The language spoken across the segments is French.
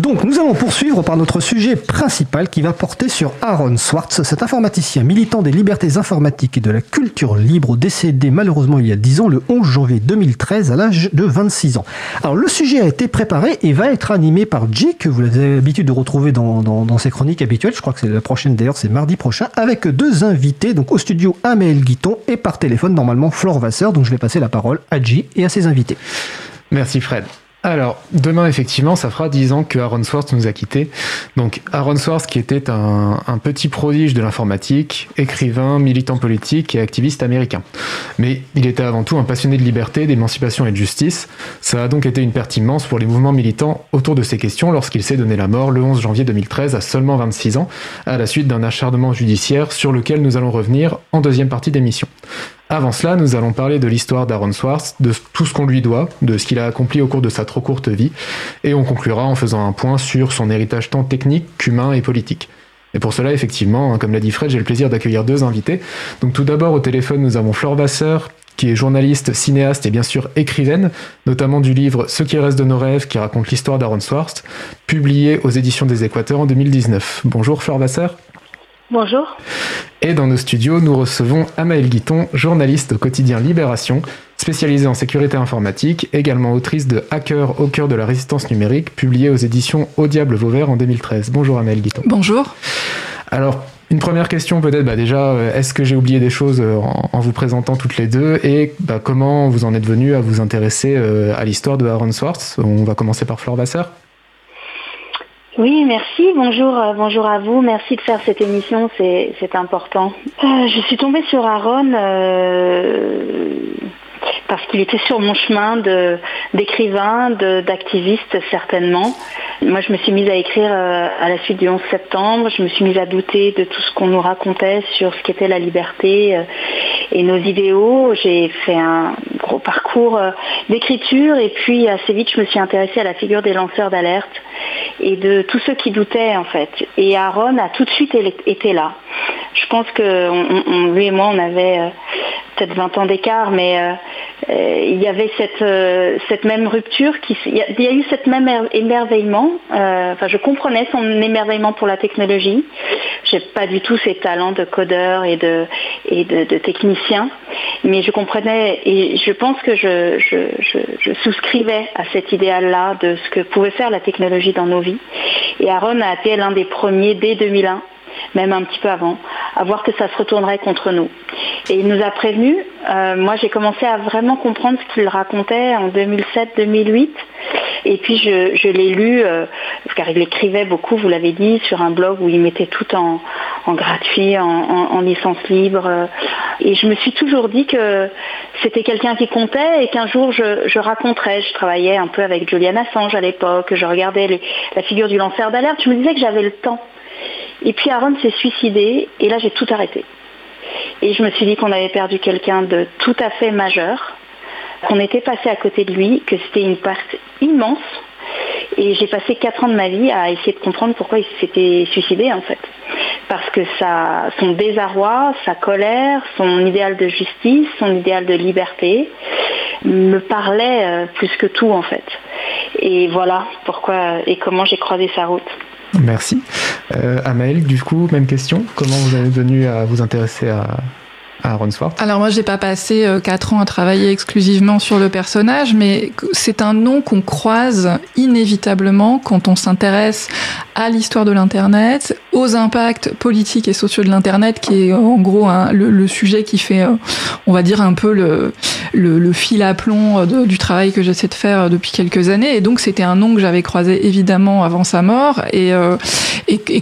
Donc nous allons poursuivre par notre sujet principal qui va porter sur Aaron Swartz, cet informaticien militant des libertés informatiques et de la culture libre, décédé malheureusement il y a 10 ans, le 11 janvier 2013, à l'âge de 26 ans. Alors le sujet a été préparé et va être animé par Jay, que vous avez l'habitude de retrouver dans, dans, ses chroniques habituelles, je crois que c'est la prochaine d'ailleurs, c'est mardi prochain, avec deux invités, donc au studio Amel Guiton et par téléphone normalement Flore Vasseur, donc je vais passer la parole à Jay et à ses invités. Merci Fred. Alors, demain, effectivement, ça fera dix ans que Aaron Swartz nous a quittés. Donc, Aaron Swartz, qui était un, un petit prodige de l'informatique, écrivain, militant politique et activiste américain. Mais il était avant tout un passionné de liberté, d'émancipation et de justice. Ça a donc été une perte immense pour les mouvements militants autour de ces questions lorsqu'il s'est donné la mort le 11 janvier 2013 à seulement 26 ans, à la suite d'un acharnement judiciaire sur lequel nous allons revenir en deuxième partie d'émission. Avant cela, nous allons parler de l'histoire d'Aaron Swartz, de tout ce qu'on lui doit, de ce qu'il a accompli au cours de sa trop courte vie, et on conclura en faisant un point sur son héritage tant technique qu'humain et politique. Et pour cela, effectivement, hein, comme l'a dit Fred, j'ai le plaisir d'accueillir deux invités. Donc tout d'abord, au téléphone, nous avons Flore Vasseur, qui est journaliste, cinéaste et bien sûr écrivaine, notamment du livre Ce qui reste de nos rêves, qui raconte l'histoire d'Aaron Swartz, publié aux éditions des Équateurs en 2019. Bonjour Flore Vasseur. Bonjour. Et dans nos studios, nous recevons Amaël Guiton, journaliste au quotidien Libération, spécialisée en sécurité informatique, également autrice de Hacker au cœur de la résistance numérique, publiée aux éditions Au Diable Vauvert en 2013. Bonjour Amaël Guiton. Bonjour. Alors, une première question peut-être, bah déjà, euh, est-ce que j'ai oublié des choses euh, en, vous présentant toutes les deux et bah, comment vous en êtes venu à vous intéresser euh, à l'histoire de Aaron Swartz? On va commencer par Flore Vasseur. Oui, merci. Bonjour, euh, bonjour à vous. Merci de faire cette émission, c'est important. Euh, je suis tombée sur Aaron euh, parce qu'il était sur mon chemin d'écrivain, d'activiste certainement. Moi, je me suis mise à écrire euh, à la suite du 11 septembre. Je me suis mise à douter de tout ce qu'on nous racontait sur ce qu'était la liberté euh, et nos idéaux. J'ai fait un gros parcours euh, d'écriture et puis assez vite, je me suis intéressée à la figure des lanceurs d'alerte et de tous ceux qui doutaient en fait. Et Aaron a tout de suite été là. Je pense que lui et moi, on avait peut-être 20 ans d'écart, mais euh, il y avait cette, euh, cette même rupture, qui, il, y a, eu cette même émerveillement. Euh, enfin, je comprenais son émerveillement pour la technologie. J'ai pas du tout ses talents de codeur et de, et de, technicien, mais je comprenais et je pense que je, je souscrivais à cet idéal-là de ce que pouvait faire la technologie dans nos vies. Et Aaron a été l'un des premiers dès 2001 même un petit peu avant, à voir que ça se retournerait contre nous. Et il nous a prévenus. Euh, moi, j'ai commencé à vraiment comprendre ce qu'il racontait en 2007-2008. Et puis, je, l'ai lu, euh, car il écrivait beaucoup, vous l'avez dit, sur un blog où il mettait tout en, gratuit, en, licence libre. Et je me suis toujours dit que c'était quelqu'un qui comptait et qu'un jour, je, raconterais. Je travaillais un peu avec Julian Assange à l'époque, je regardais la figure du lanceur d'alerte. Je me disais que j'avais le temps. Et puis Aaron s'est suicidé et là j'ai tout arrêté. Et je me suis dit qu'on avait perdu quelqu'un de tout à fait majeur, qu'on était passé à côté de lui, que c'était une perte immense. Et j'ai passé quatre ans de ma vie à essayer de comprendre pourquoi il s'était suicidé en fait. Parce que son désarroi, sa colère, son idéal de justice, son idéal de liberté me parlait euh, plus que tout en fait. Et voilà pourquoi et comment j'ai croisé sa route. Merci. Euh, du coup, même question. Comment vous êtes venu à vous intéresser à, Alors moi, j'ai pas passé euh, quatre ans à travailler exclusivement sur le personnage, mais c'est un nom qu'on croise inévitablement quand on s'intéresse à l'histoire de l'Internet, aux impacts politiques et sociaux de l'Internet, qui est en gros le, sujet qui fait, euh, on va dire, un peu le, fil à plomb euh, du travail que j'essaie de faire depuis quelques années. Et donc, c'était un nom que j'avais croisé évidemment avant sa mort et,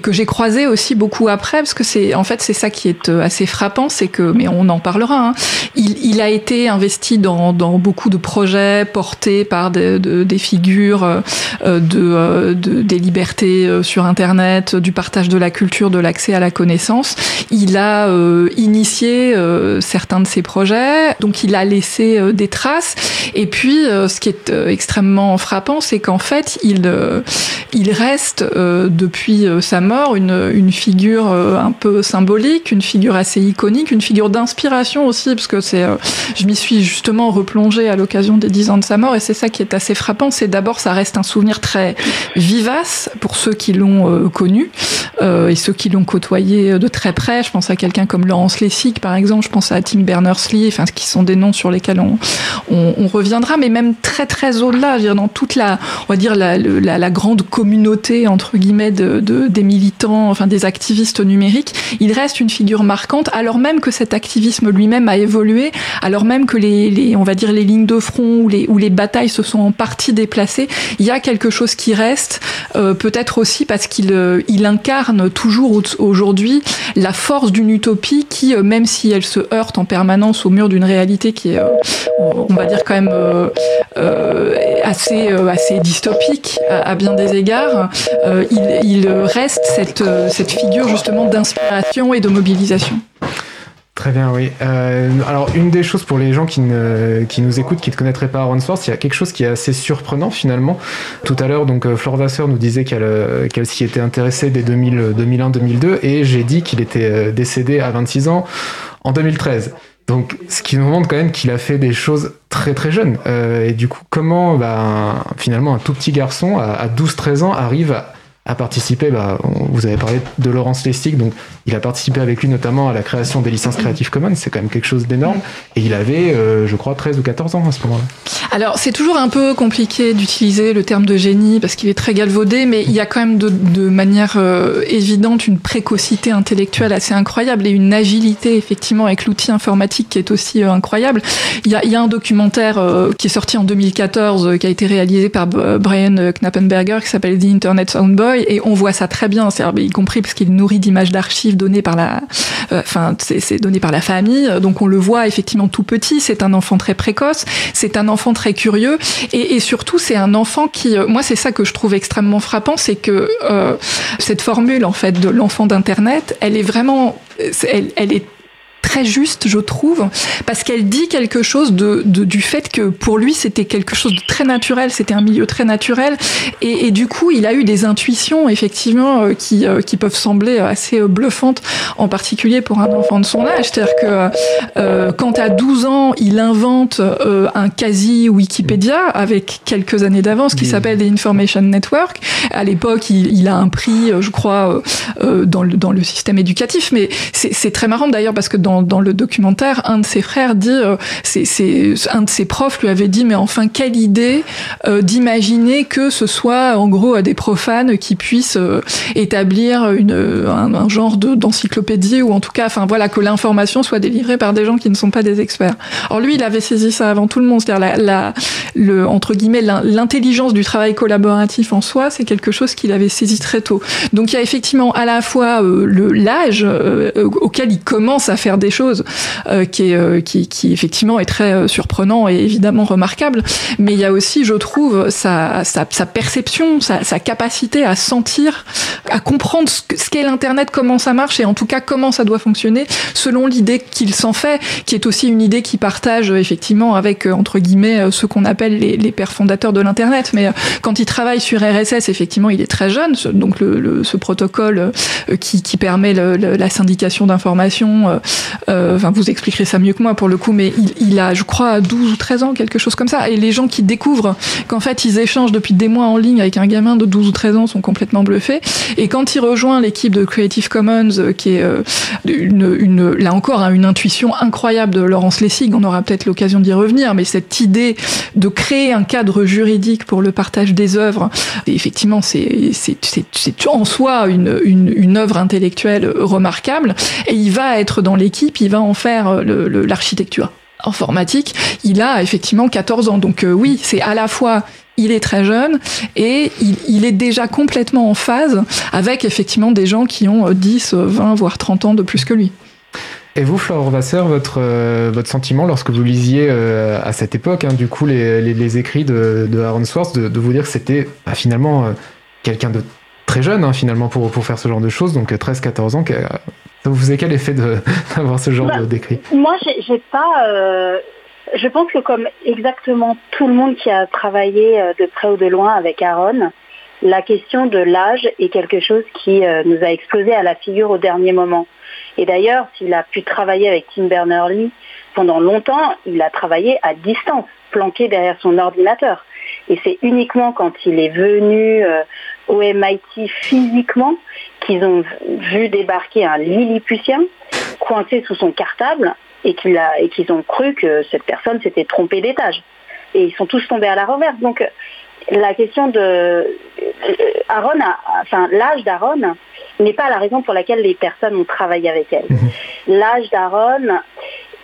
que j'ai croisé aussi beaucoup après, parce que c'est en fait c'est ça qui est assez frappant, c'est que on en parlera. Hein. Il, a été investi dans, beaucoup de projets portés par des figures euh, euh, de, des libertés euh, sur Internet, du partage de la culture, de l'accès à la connaissance. Il a initié certains de ces projets, donc il a laissé des traces. Et puis, ce qui est extrêmement frappant, c'est qu'en fait, il, il reste depuis de sa mort, une, une figure un peu symbolique, une figure assez iconique, une figure d'inspiration aussi, parce que c'est, je m'y suis justement replongée à l'occasion des dix ans de sa mort, et c'est ça qui est assez frappant, c'est d'abord ça reste un souvenir très vivace pour ceux qui l'ont connu et ceux qui l'ont côtoyé de très près. Je pense à quelqu'un comme Laurence Lessig, par exemple, je pense à Tim Berners-Lee, enfin, qui sont des noms sur lesquels on, on, reviendra, mais même très très au-delà, dans toute la, on va dire la, la, grande communauté entre guillemets de, des militants, enfin des activistes numériques, il reste une figure marquante, alors même que cet activisme lui-même a évolué, alors même que les, on va dire les lignes de front ou les, batailles se sont en partie déplacées, il y a quelque chose qui reste, euh, peut-être aussi parce qu'il euh, incarne toujours aujourd'hui la force d'une utopie qui, euh, même si elle se heurte en permanence au mur d'une réalité qui est, on va dire quand même assez, dystopique à, bien des égards, il, reste cette figure justement d'inspiration et de mobilisation. Très bien, oui. Euh, alors, une des choses pour les gens qui, ne, nous écoutent, qui ne connaîtraient pas Aaron il y a quelque chose qui est assez surprenant finalement. Tout à l'heure, donc, euh, Flore Vasseur nous disait qu'elle euh, qu'elle s'y était intéressée dès 2001-2002 et j'ai dit qu'il était décédé à 26 ans en 2013. Donc, ce qui nous montre quand même qu'il a fait des choses très très jeunes. et du coup, comment bah, finalement un tout petit garçon à, à 12-13 ans arrive à a participé, bah, vous avez parlé de Laurence Lestig, donc il a participé avec lui notamment à la création des licences Creative Commons, c'est quand même quelque chose d'énorme, et il avait, euh, je crois, 13 ou 14 ans à ce moment-là. Alors c'est toujours un peu compliqué d'utiliser le terme de génie, parce qu'il est très galvaudé, mais il y a quand même de, de manière euh, évidente une précocité intellectuelle assez incroyable, et une agilité effectivement avec l'outil informatique qui est aussi euh, incroyable. Il y, a, il y, a, un documentaire qui est sorti en 2014, qui a été réalisé par Brian Knappenberger, qui s'appelle The Internet Soundboy, et on voit ça très bien, y compris parce qu'il nourrit d'images d'archives données par la, euh, enfin c'est donné par la famille, donc on le voit effectivement tout petit. C'est un enfant très précoce, c'est un enfant très curieux et, surtout c'est un enfant qui, euh, moi c'est ça que je trouve extrêmement frappant, c'est que euh, cette formule en fait de l'enfant d'internet, elle est vraiment, elle, elle est très juste, je trouve, parce qu'elle dit quelque chose de, du fait que pour lui c'était quelque chose de très naturel, c'était un milieu très naturel, et, du coup il a eu des intuitions effectivement euh, qui, euh, qui peuvent sembler assez euh, bluffantes, en particulier pour un enfant de son âge, c'est-à-dire que quand à 12 ans il invente un quasi Wikipédia avec quelques années d'avance qui s'appelle The Information Network, à l'époque il, il, a un prix, je crois, dans, le, dans le système éducatif, mais c'est très marrant d'ailleurs parce que dans dans, le documentaire, un de ses frères dit, euh, un de ses profs lui avait dit, mais enfin quelle idée euh, d'imaginer que ce soit en gros des profanes qui puissent euh, établir une, un, genre de, d'encyclopédie ou en tout cas, enfin voilà, que l'information soit délivrée par des gens qui ne sont pas des experts. Alors lui, il avait saisi ça avant tout le monde, c'est-à-dire entre guillemets l'intelligence du travail collaboratif en soi, c'est quelque chose qu'il avait saisi très tôt. Donc il y a effectivement à la fois l'âge auquel il commence à faire des choses euh, qui, est, euh, qui, qui, effectivement est très euh, surprenant et évidemment remarquable. Mais il y a aussi, je trouve, sa, sa, sa perception, sa, sa, capacité à sentir, à comprendre ce qu'est l'Internet, comment ça marche et en tout cas comment ça doit fonctionner selon l'idée qu'il s'en fait, qui est aussi une idée qu'il partage effectivement avec, entre guillemets, ce qu'on appelle les, les, pères fondateurs de l'Internet. Mais quand il travaille sur RSS, effectivement, il est très jeune, donc le, ce protocole qui, qui permet le, la syndication d'informations enfin, vous expliquerez ça mieux que moi pour le coup, mais il, a, je crois, 12 ou 13 ans, quelque chose comme ça. Et les gens qui découvrent qu'en fait, ils échangent depuis des mois en ligne avec un gamin de 12 ou 13 ans sont complètement bluffés. Et quand il rejoint l'équipe de Creative Commons, euh, qui est euh, une, une, là encore, hein, une intuition incroyable de Laurence Lessig, on aura peut-être l'occasion d'y revenir, mais cette idée de créer un cadre juridique pour le partage des œuvres, effectivement, c'est en soi une, une, une œuvre intellectuelle remarquable. Et il va être dans l'équipe il va en faire euh, l'architecture informatique. Il a effectivement 14 ans. Donc euh, oui, c'est à la fois il est très jeune et il, est déjà complètement en phase avec effectivement des gens qui ont 10, euh, 20, voire 30 ans de plus que lui. Et vous, Flore Vasseur, votre, votre sentiment lorsque vous lisiez à cette époque, hein, du coup, les, écrits de, Aaron Swartz, de, vous dire que c'était bah, finalement quelqu'un de très jeune, hein, finalement, pour, pour faire ce genre de choses, donc 13-14 ans, ça vous faisait quel effet d'avoir ce genre bah, d'écrit? Moi, j'ai pas. Euh, je pense que comme exactement tout le monde qui a travaillé euh, de près ou de loin avec Aaron, la question de l'âge est quelque chose qui euh, nous a explosé à la figure au dernier moment. Et d'ailleurs, s'il a pu travailler avec Tim Berners-Lee pendant longtemps, il a travaillé à distance, planqué derrière son ordinateur. Et c'est uniquement quand il est venu euh, au MIT physiquement qu'ils ont vu débarquer un Lilliputien coincé sous son cartable et qu'ils ont cru que cette personne s'était trompée d'étage. Et ils sont tous tombés à la reverse. Donc la question de euh, Aaron, enfin l'âge d'Aaron n'est pas la raison pour laquelle les personnes ont travaillé avec elle. Mhm. L'âge d'Aaron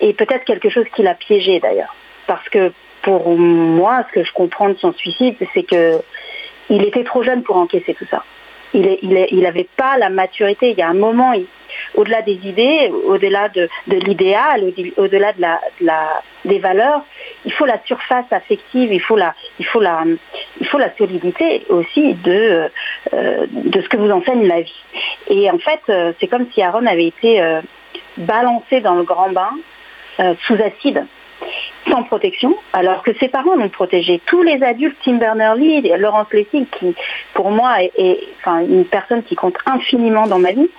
est peut-être quelque chose qui l'a piégé d'ailleurs, parce que pour moi, ce que je comprends de son suicide, c'est que il était trop jeune pour encaisser tout ça. Il n'avait pas la maturité. Il y a un moment, au-delà des idées, au-delà de, l'idéal, au-delà de la, des valeurs, il faut la surface affective, il faut la, il faut la, il faut la solidité aussi de, euh, de ce que vous enseigne la vie. Et en fait, euh, c'est comme si Aaron avait été euh, balancé dans le grand bain sous acide sans protection, alors que ses parents l'ont protégé. Tous les adultes, Tim Berners-Lee, Laurence Lessig, qui pour moi est, une personne qui compte infiniment dans ma vie,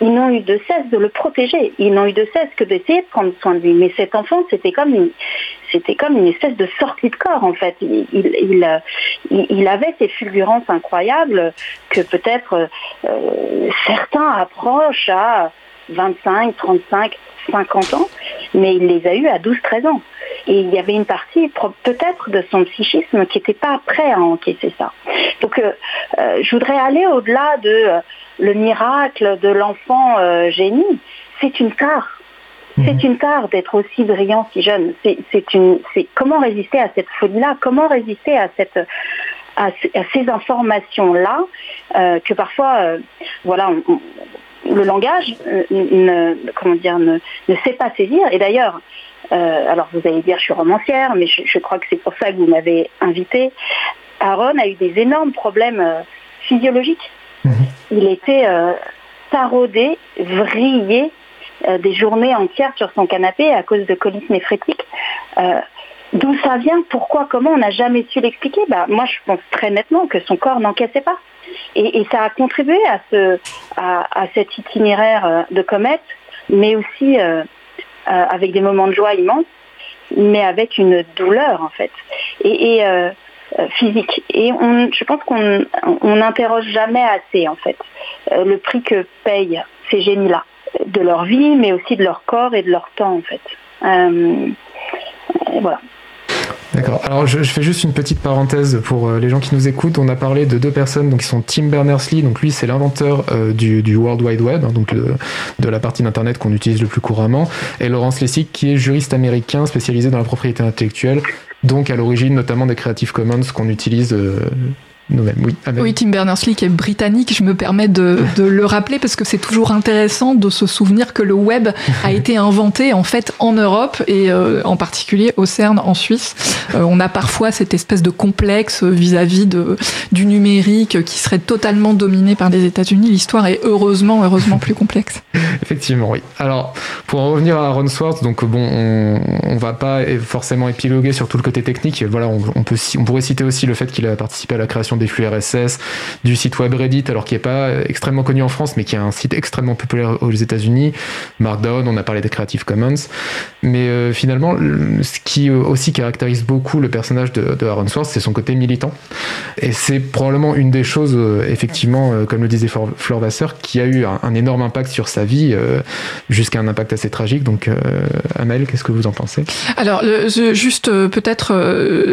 ils n'ont eu de cesse de le protéger. Ils n'ont eu de cesse que d'essayer de prendre soin de lui. Mais cet enfant, c'était comme une, c'était comme une espèce de sortie de corps en fait. Il, il, il, avait ces fulgurances incroyables que peut-être euh, certains approchent à 25, 35, 50 ans, mais il les a eus à 12-13 ans. Et il y avait une partie peut-être de son psychisme qui n'était pas prêt à encaisser ça. Donc euh, euh, je voudrais aller au-delà de euh, le miracle de l'enfant génie. C'est une tare. Mhm. C'est une tare d'être aussi brillant si jeune. C'est une, comment résister à cette folie-là? Comment résister à cette à, ces informations-là que parfois, voilà, le langage ne, comment dire, ne, ne sait pas saisir. Et d'ailleurs, euh, alors vous allez dire je suis romancière, mais je, crois que c'est pour ça que vous m'avez invité. Aaron a eu des énormes problèmes euh, physiologiques. Mhm. Il était euh, taraudé, vrillé des journées entières sur son canapé à cause de coliques néphrétiques. D'où ça vient? Pourquoi? Comment? On n'a jamais su l'expliquer. Bah, moi, je pense très nettement que son corps n'encaissait pas. Et, ça a contribué à, ce, à, cet itinéraire de comète, mais aussi euh, avec des moments de joie immenses, mais avec une douleur en fait, et, euh, euh, physique. Et je pense qu'on n'interroge jamais assez en fait le prix que payent ces génies-là, de leur vie, mais aussi de leur corps et de leur temps en fait. voilà. D'accord. Alors je, fais juste une petite parenthèse pour euh, les gens qui nous écoutent. On a parlé de deux personnes, donc qui sont Tim Berners-Lee, donc lui c'est l'inventeur euh, du, World Wide Web, hein, donc de la partie d'internet qu'on utilise le plus couramment, et Laurence Lessig qui est juriste américain spécialisé dans la propriété intellectuelle, donc à l'origine notamment des Creative Commons qu'on utilise euh, oui, Tim Berners-Lee qui est britannique, je me permets de, le rappeler parce que c'est toujours intéressant de se souvenir que le web a été inventé en fait en Europe et euh, en particulier au CERN en Suisse. Euh, on a parfois cette espèce de complexe vis-à-vis du numérique qui serait totalement dominé par les États-Unis. L'histoire est heureusement, heureusement plus complexe. Effectivement, oui. Alors, pour en revenir à Ron Swartz, donc bon, on, on va pas forcément épiloguer sur tout le côté technique. Voilà, on, on peut, on pourrait citer aussi le fait qu'il a participé à la création des flux RSS, du site web Reddit, alors qui n'est pas extrêmement connu en France, mais qui est un site extrêmement populaire aux États-Unis. Markdown, on a parlé des Creative Commons. Mais euh, finalement, ce qui aussi caractérise beaucoup le personnage de, Aaron Swartz, c'est son côté militant. Et c'est probablement une des choses, euh, effectivement, euh, comme le disait Flore Vasseur, qui a eu un, énorme impact sur sa vie, jusqu'à un impact assez tragique. Donc, Amel, qu'est-ce que vous en pensez? Alors, juste peut-être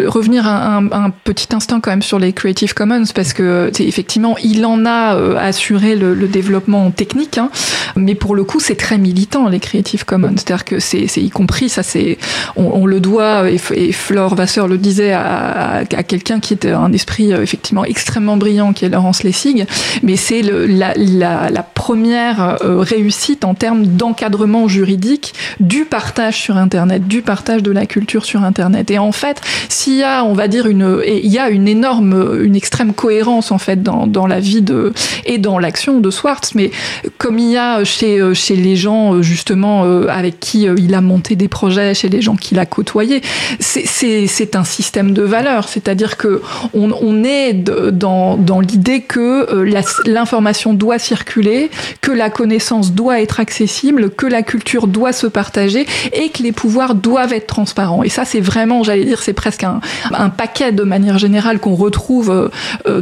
revenir un, un, petit instant quand même sur les Creative Commons parce que effectivement il en a euh, assuré le, développement technique, hein, mais pour le coup c'est très militant les Creative Commons, c'est-à-dire que c'est y compris ça c'est on, le doit et, et Flore Vasseur le disait à, à, quelqu'un qui était un esprit euh, effectivement extrêmement brillant qui est Laurence Lessig, mais c'est la, la, la première réussite en termes d'encadrement juridique du partage sur Internet, du partage de la culture sur Internet. Et en fait, s'il y a, on va dire, une, il y a une énorme, une extrême cohérence en fait dans, dans la vie de et dans l'action de Swartz, mais comme il y a chez chez les gens justement avec qui il a monté des projets, chez les gens qu'il a côtoyés, c'est un système de valeurs, c'est-à-dire que on, on est dans, dans l'idée que euh, l'information doit circuler, que la connaissance doit être accessible, que la culture doit se partager et que les pouvoirs doivent être transparents. Et ça, c'est vraiment, j'allais dire, c'est presque un, un, paquet de manière générale qu'on retrouve euh, euh,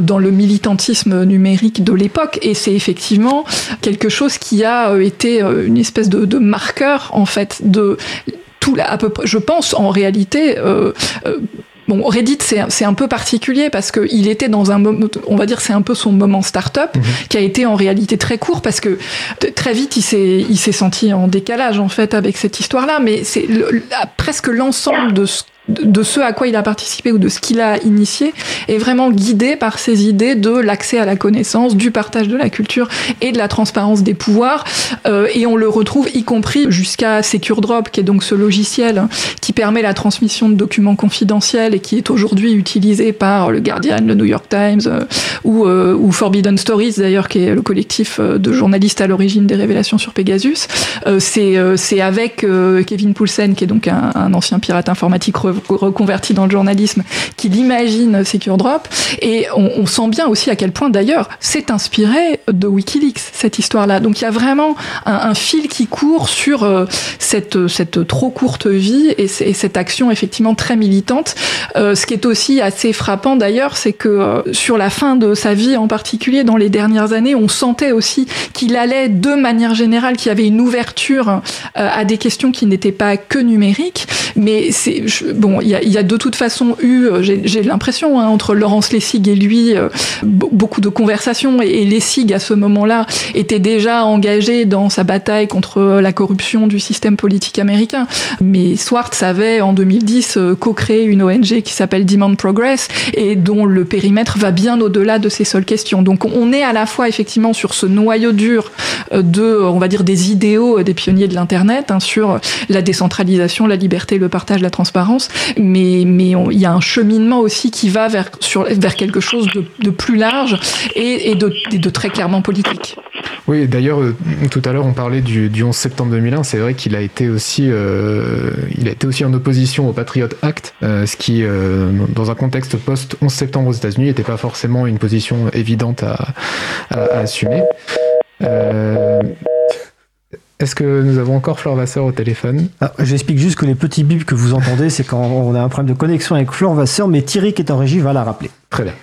dans le militantisme numérique de l'époque. Et c'est effectivement quelque chose qui a été une espèce de, de marqueur, en fait, de tout à peu près, je pense en réalité, euh, euh, Bon, Reddit, c'est un peu particulier parce qu'il était dans un moment, on va dire, c'est un peu son moment start-up, mhm. qui a été en réalité très court parce que très vite, il s'est senti en décalage, en fait, avec cette histoire-là. Mais c'est presque l'ensemble de ce de ce à quoi il a participé ou de ce qu'il a initié est vraiment guidé par ces idées de l'accès à la connaissance, du partage de la culture et de la transparence des pouvoirs. Euh, et on le retrouve y compris jusqu'à SecureDrop, qui est donc ce logiciel qui permet la transmission de documents confidentiels et qui est aujourd'hui utilisé par le Guardian, le New York Times euh, ou, euh, ou, Forbidden Stories d'ailleurs, qui est le collectif de journalistes à l'origine des révélations sur Pegasus. C'est avec Kevin Poulsen, qui est donc un, un ancien pirate informatique reconverti dans le journalisme, qu'il imagine Secure Drop. Et on, sent bien aussi à quel point, d'ailleurs, c'est inspiré de Wikileaks, cette histoire-là. Donc il y a vraiment un, fil qui court sur euh, cette, cette trop courte vie et, cette action effectivement très militante. Euh, ce qui est aussi assez frappant, d'ailleurs, c'est que euh, sur la fin de sa vie en particulier, dans les dernières années, on sentait aussi qu'il allait, de manière générale, qu'il y avait une ouverture à des questions qui n'étaient pas que numériques. Mais c'est bon, il y, a, de toute façon eu, euh, j'ai l'impression, hein, entre Laurence Lessig et lui, euh, beaucoup de conversations. Et, Lessig, à ce moment-là, était déjà engagé dans sa bataille contre euh, la corruption du système politique américain. Mais Swartz avait, en 2010, co-créé une ONG qui s'appelle Demand Progress et dont le périmètre va bien au-delà de ces seules questions. Donc on est à la fois effectivement sur ce noyau dur de, on va dire, des idéaux des pionniers de l'Internet, hein, sur la décentralisation, la liberté, le partage, la transparence, mais mais il y a un cheminement aussi qui va vers sur vers quelque chose de, plus large et, de, très clairement politique. Oui, d'ailleurs, euh, tout à l'heure, on parlait du, du 11 septembre 2001. C'est vrai qu'il a été aussi, euh, il a été aussi en opposition au Patriot Act, euh, ce qui, dans un contexte post 11 septembre aux États-Unis, n'était pas forcément une position évidente à assumer. Est-ce que nous avons encore Flore Vasseur au téléphone ah, J'explique juste que les petits bips que vous entendez, c'est quand on a un problème de connexion avec Flore Vasseur, mais Thierry qui est en régie va la rappeler. Très bien.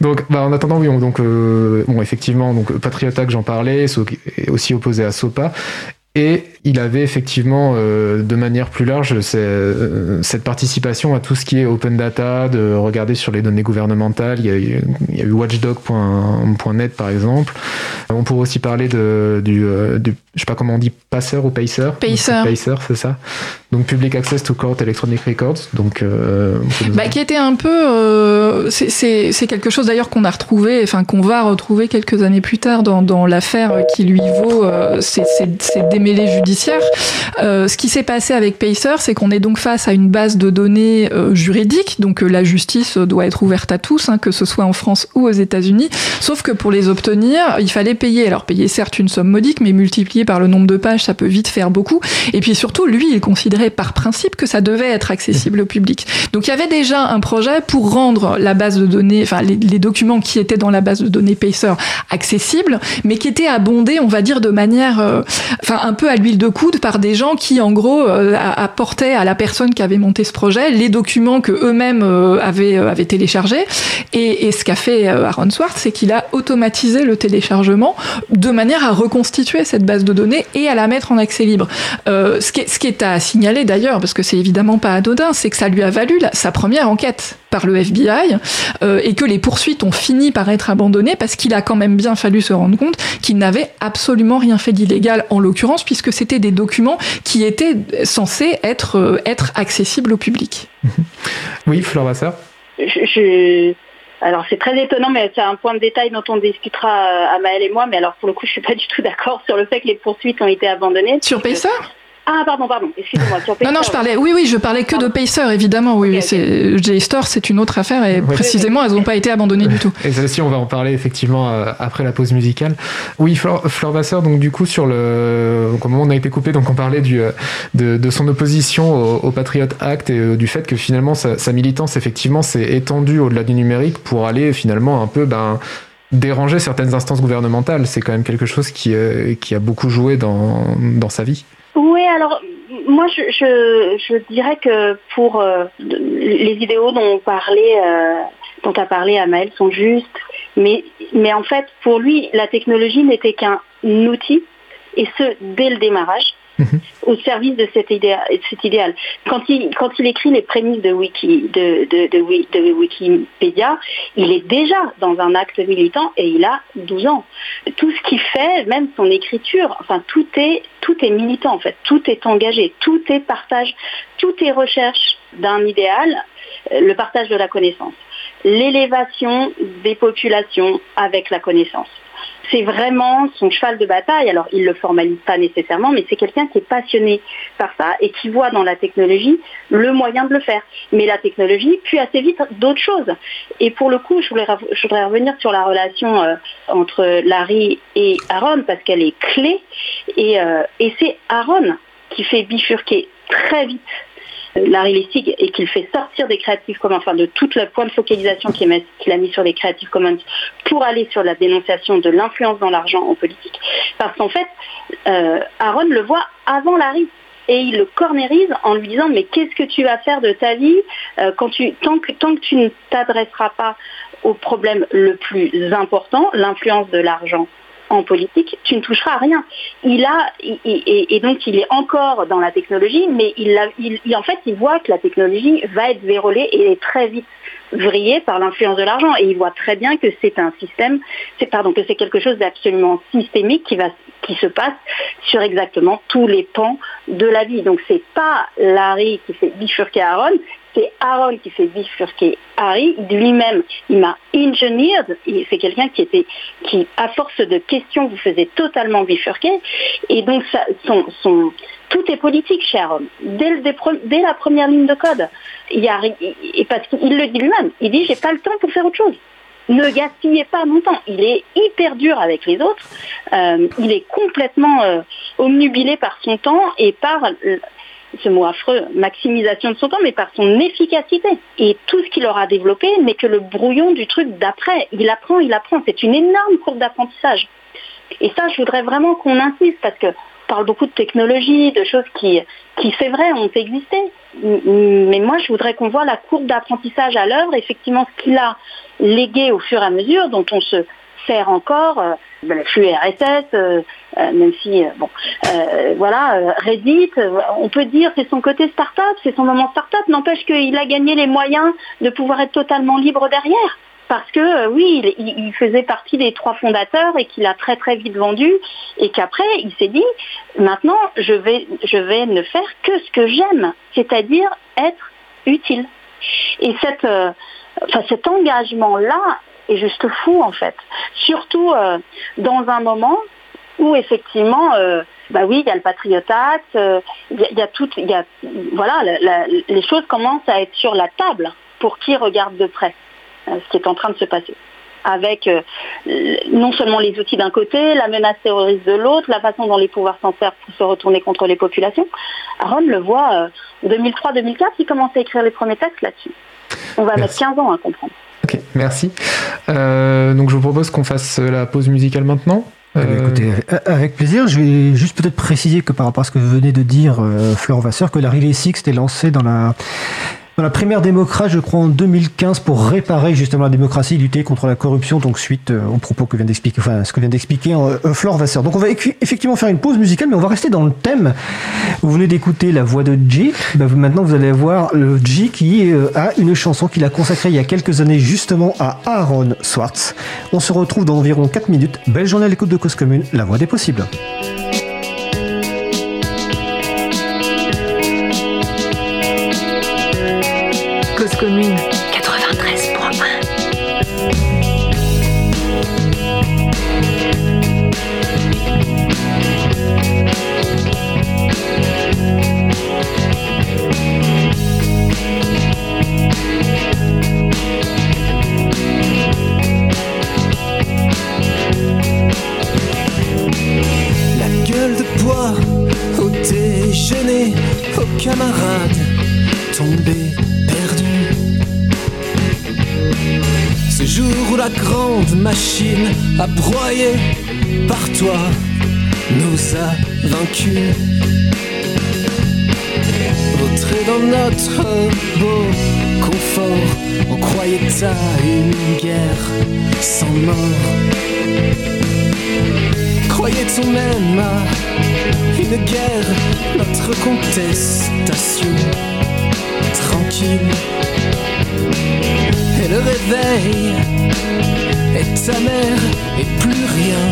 Donc, bah, en attendant, oui, donc, euh, bon, effectivement, donc Patriota que j'en parlais, est aussi opposé à SOPA, et il avait effectivement, euh, de manière plus large, euh, cette participation à tout ce qui est open data, de regarder sur les données gouvernementales. Il y a, eu, eu watchdog.net par exemple. On pourrait aussi parler de, du, euh, du, je sais pas comment on dit, passeur ou pacer? Pacer. Pacer, c'est ça? Donc Public Access to Court Electronic Records. Donc, bah, qui était un peu, c'est quelque chose d'ailleurs qu'on a retrouvé, enfin qu'on va retrouver quelques années plus tard dans, dans l'affaire qui lui vaut ces, ces démêlés judiciaires euh, ce qui s'est passé avec Pacer, c'est qu'on est donc face à une base de données euh, juridique, donc euh, la justice doit être ouverte à tous, hein, que ce soit en France ou aux États-Unis. Sauf que pour les obtenir, il fallait payer. Alors payer certes une somme modique, mais multiplié par le nombre de pages, ça peut vite faire beaucoup. Et puis surtout, lui, il par principe que ça devait être accessible au public. Donc il y avait déjà un projet pour rendre la base de données, enfin les, documents qui étaient dans la base de données Pacer accessibles, mais qui étaient abondés, on va dire, de manière, enfin un peu à l'huile de coude par des gens qui, en gros, euh, apportaient à la personne qui avait monté ce projet les documents que eux-mêmes euh, avaient, euh, téléchargés. Et, ce qu'a fait Aaron Swartz, c'est qu'il a automatisé le téléchargement de manière à reconstituer cette base de données et à la mettre en accès libre. ce qui est à signaler d'ailleurs, parce que c'est évidemment pas anodin, c'est que ça lui a valu sa première enquête par le FBI et que les poursuites ont fini par être abandonnées parce qu'il a quand même bien fallu se rendre compte qu'il n'avait absolument rien fait d'illégal en l'occurrence puisque c'était des documents qui étaient censés être, euh, être accessibles au public. Oui, Fleur Vasseur je, alors c'est très étonnant, mais c'est un point de détail dont on discutera à Maëlle et moi. Mais alors pour le coup, je suis pas du tout d'accord sur le fait que les poursuites ont été abandonnées. Sur Pacer? Ah, pardon, pardon, excusez-moi. Non, non, je parlais, oui, oui, je parlais que de Pacer, évidemment. Oui, oui, c'est, JSTOR, c'est une autre affaire et précisément, elles n'ont pas été abandonnées du tout. Et celle-ci, on va en parler effectivement euh, après la pause musicale. Oui, Fleur, Vasseur, donc du coup, sur le. Comment on a été coupé, donc on parlait du, euh, de, son opposition au, Patriot Act et euh, du fait que finalement, sa, militance, effectivement, s'est étendue au-delà du numérique pour aller finalement un peu. Ben, déranger certaines instances gouvernementales. C'est quand même quelque chose qui, qui a beaucoup joué dans, dans sa vie. Oui, alors moi je, dirais que pour euh, les idéaux euh, dont a parlé Amael sont justes, mais en fait pour lui la technologie n'était qu'un outil et ce dès le démarrage au service de cet, idéal. Quand il, quand il écrit les prémices de, Wiki, de, de, Wikipédia, il est déjà dans un acte militant et il a 12 ans. Tout ce qu'il fait, même son écriture, enfin tout est, tout est militant en fait, tout est engagé, tout est partage, tout est recherche d'un idéal, euh, le partage de la connaissance, l'élévation des populations avec la connaissance c'est vraiment son cheval de bataille. Alors, il ne le formalise pas nécessairement, mais c'est quelqu'un qui est passionné par ça et qui voit dans la technologie le moyen de le faire. Mais la technologie, puis assez vite d'autres choses. Et pour le coup, je voudrais, revenir sur la relation euh, entre Larry et Aaron, parce qu'elle est clé. Et, euh, et c'est Aaron qui fait bifurquer très vite Larry Lessig et qu'il fait sortir des Creative Commons, enfin de toute la point de focalisation qu'il a mis sur les Creative Commons pour aller sur la dénonciation de l'influence dans l'argent en politique. Parce qu'en fait, euh, Aaron le voit avant Larry et il le cornérise en lui disant mais qu'est-ce que tu vas faire de ta vie euh, tant que tu ne t'adresseras pas au problème le plus important, l'influence de l'argent en politique, tu ne toucheras à rien. Il a, et, donc il est encore dans la technologie, mais il, en fait, il voit que la technologie va être vérolée et est très vite vrillée par l'influence de l'argent. Et il voit très bien que c'est un système, pardon, que c'est quelque chose d'absolument systémique qui se passe sur exactement tous les pans de la vie. Donc c'est pas Larry qui fait bifurquer Aaron, c'est Aaron qui fait bifurquer Harry. Lui-même, il m'a engineered. C'est quelqu'un qui était, qui, à force de questions, vous faisait totalement bifurquer. Et donc, tout est politique chez Aaron. Dès, la première ligne de code. Il parce qu'il le dit lui-même. Il dit, j'ai pas le temps pour faire autre chose ne gaspillez pas mon temps. Il est hyper dur avec les autres. Euh, il est complètement euh, omnubilé par son temps et par ce mot affreux, maximisation de son temps, mais par son efficacité. Et tout ce qu'il aura développé n'est que le brouillon du truc d'après. Il apprend, il apprend. C'est une énorme courbe d'apprentissage. Et ça, je voudrais vraiment qu'on insiste parce que parle beaucoup de technologie, de choses qui, qui c'est vrai, ont existé. Mais moi, je voudrais qu'on voit la courbe d'apprentissage à l'œuvre, effectivement, ce qu'il a légué au fur et à mesure, dont on se sert encore, euh, le flux RSS, euh, euh, même si, bon, voilà, Reddit, on peut dire c'est son côté start-up, c'est son moment start-up, n'empêche qu'il a gagné les moyens de pouvoir être totalement libre derrière. Parce que oui, il, faisait partie des trois fondateurs et qu'il a très très vite vendu et qu'après il s'est dit maintenant je vais, ne faire que ce que j'aime, c'est-à-dire être utile. Et cet engagement-là, est juste fou en fait. Surtout euh, dans un moment où effectivement, euh, bah oui, il y a le Patriot Act, euh, il y, a tout, il y a, voilà, les choses commencent à être sur la table pour qui regarde de près ce qui est en train de se passer. Avec non seulement les outils d'un côté, la menace terroriste de l'autre, la façon dont les pouvoirs s'en servent pour se retourner contre les populations. Aaron le voit, en 2003-2004, il commence à écrire les premiers textes là-dessus. On va mettre 15 ans à comprendre. Ok, merci. Euh, donc je vous propose qu'on fasse la pause musicale maintenant. Eh ben, écoutez, euh, avec plaisir. Je vais juste peut-être préciser que par rapport à ce que vous venez de dire, euh, Fleur Vasseur, que la Relay Six était lancée dans la dans la primaire démocrate, je crois, en 2015, pour réparer justement la démocratie, lutter contre la corruption, donc suite euh, aux propos que vient d'expliquer, enfin, ce que vient d'expliquer euh, Flore Vasseur. Donc on va effectivement faire une pause musicale, mais on va rester dans le thème. Vous venez d'écouter la voix de G. Ben, maintenant, vous allez voir le G qui euh, a une chanson qu'il a consacrée il y a quelques années justement à Aaron Swartz. On se retrouve dans environ 4 minutes. Belle journée à l'écoute de Cause Commune, la voix des possibles. Machine à broyer par toi nous a vaincus. Entrer dans notre beau confort, on croyait à une guerre sans mort. Croyait-on même à une guerre, notre contestation tranquille Et le réveil est amer et plus rien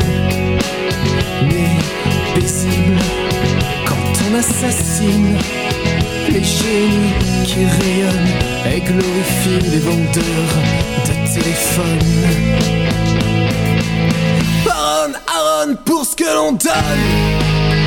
n'est paisible quand on assassine les génies qui rayonnent et glorifient les vendeurs de téléphones. Aaron, Aaron, pour ce que l'on donne.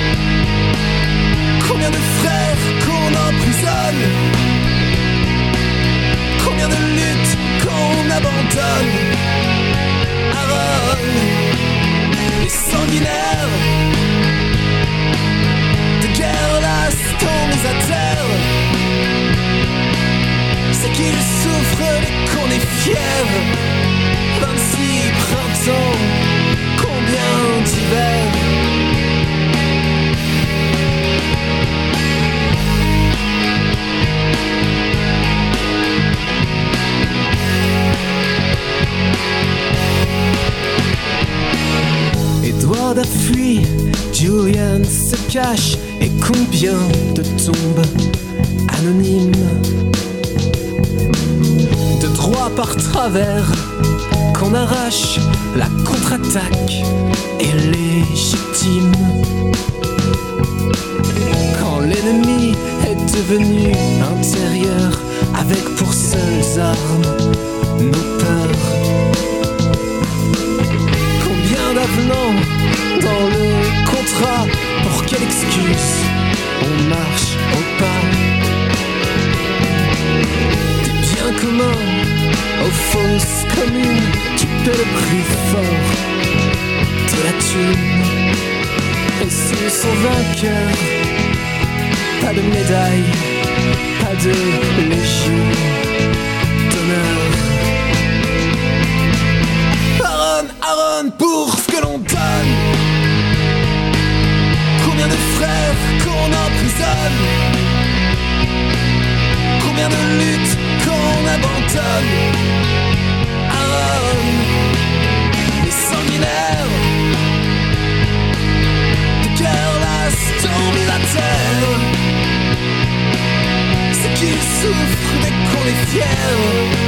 Combien de luttes qu'on abandonne. Aaron, les sanguinaires. De guerre lasse tombent à terre. C'est qu'ils souffrent dès qu'on est fier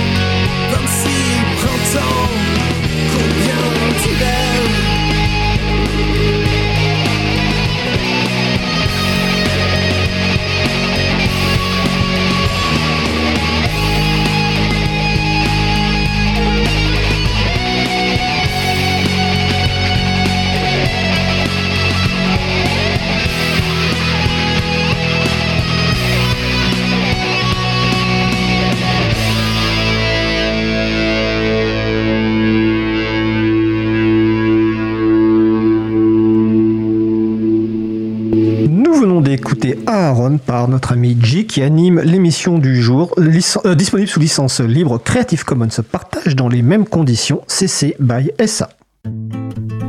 ami G qui anime l'émission du jour, euh, disponible sous licence libre Creative Commons partage dans les mêmes conditions CC by SA.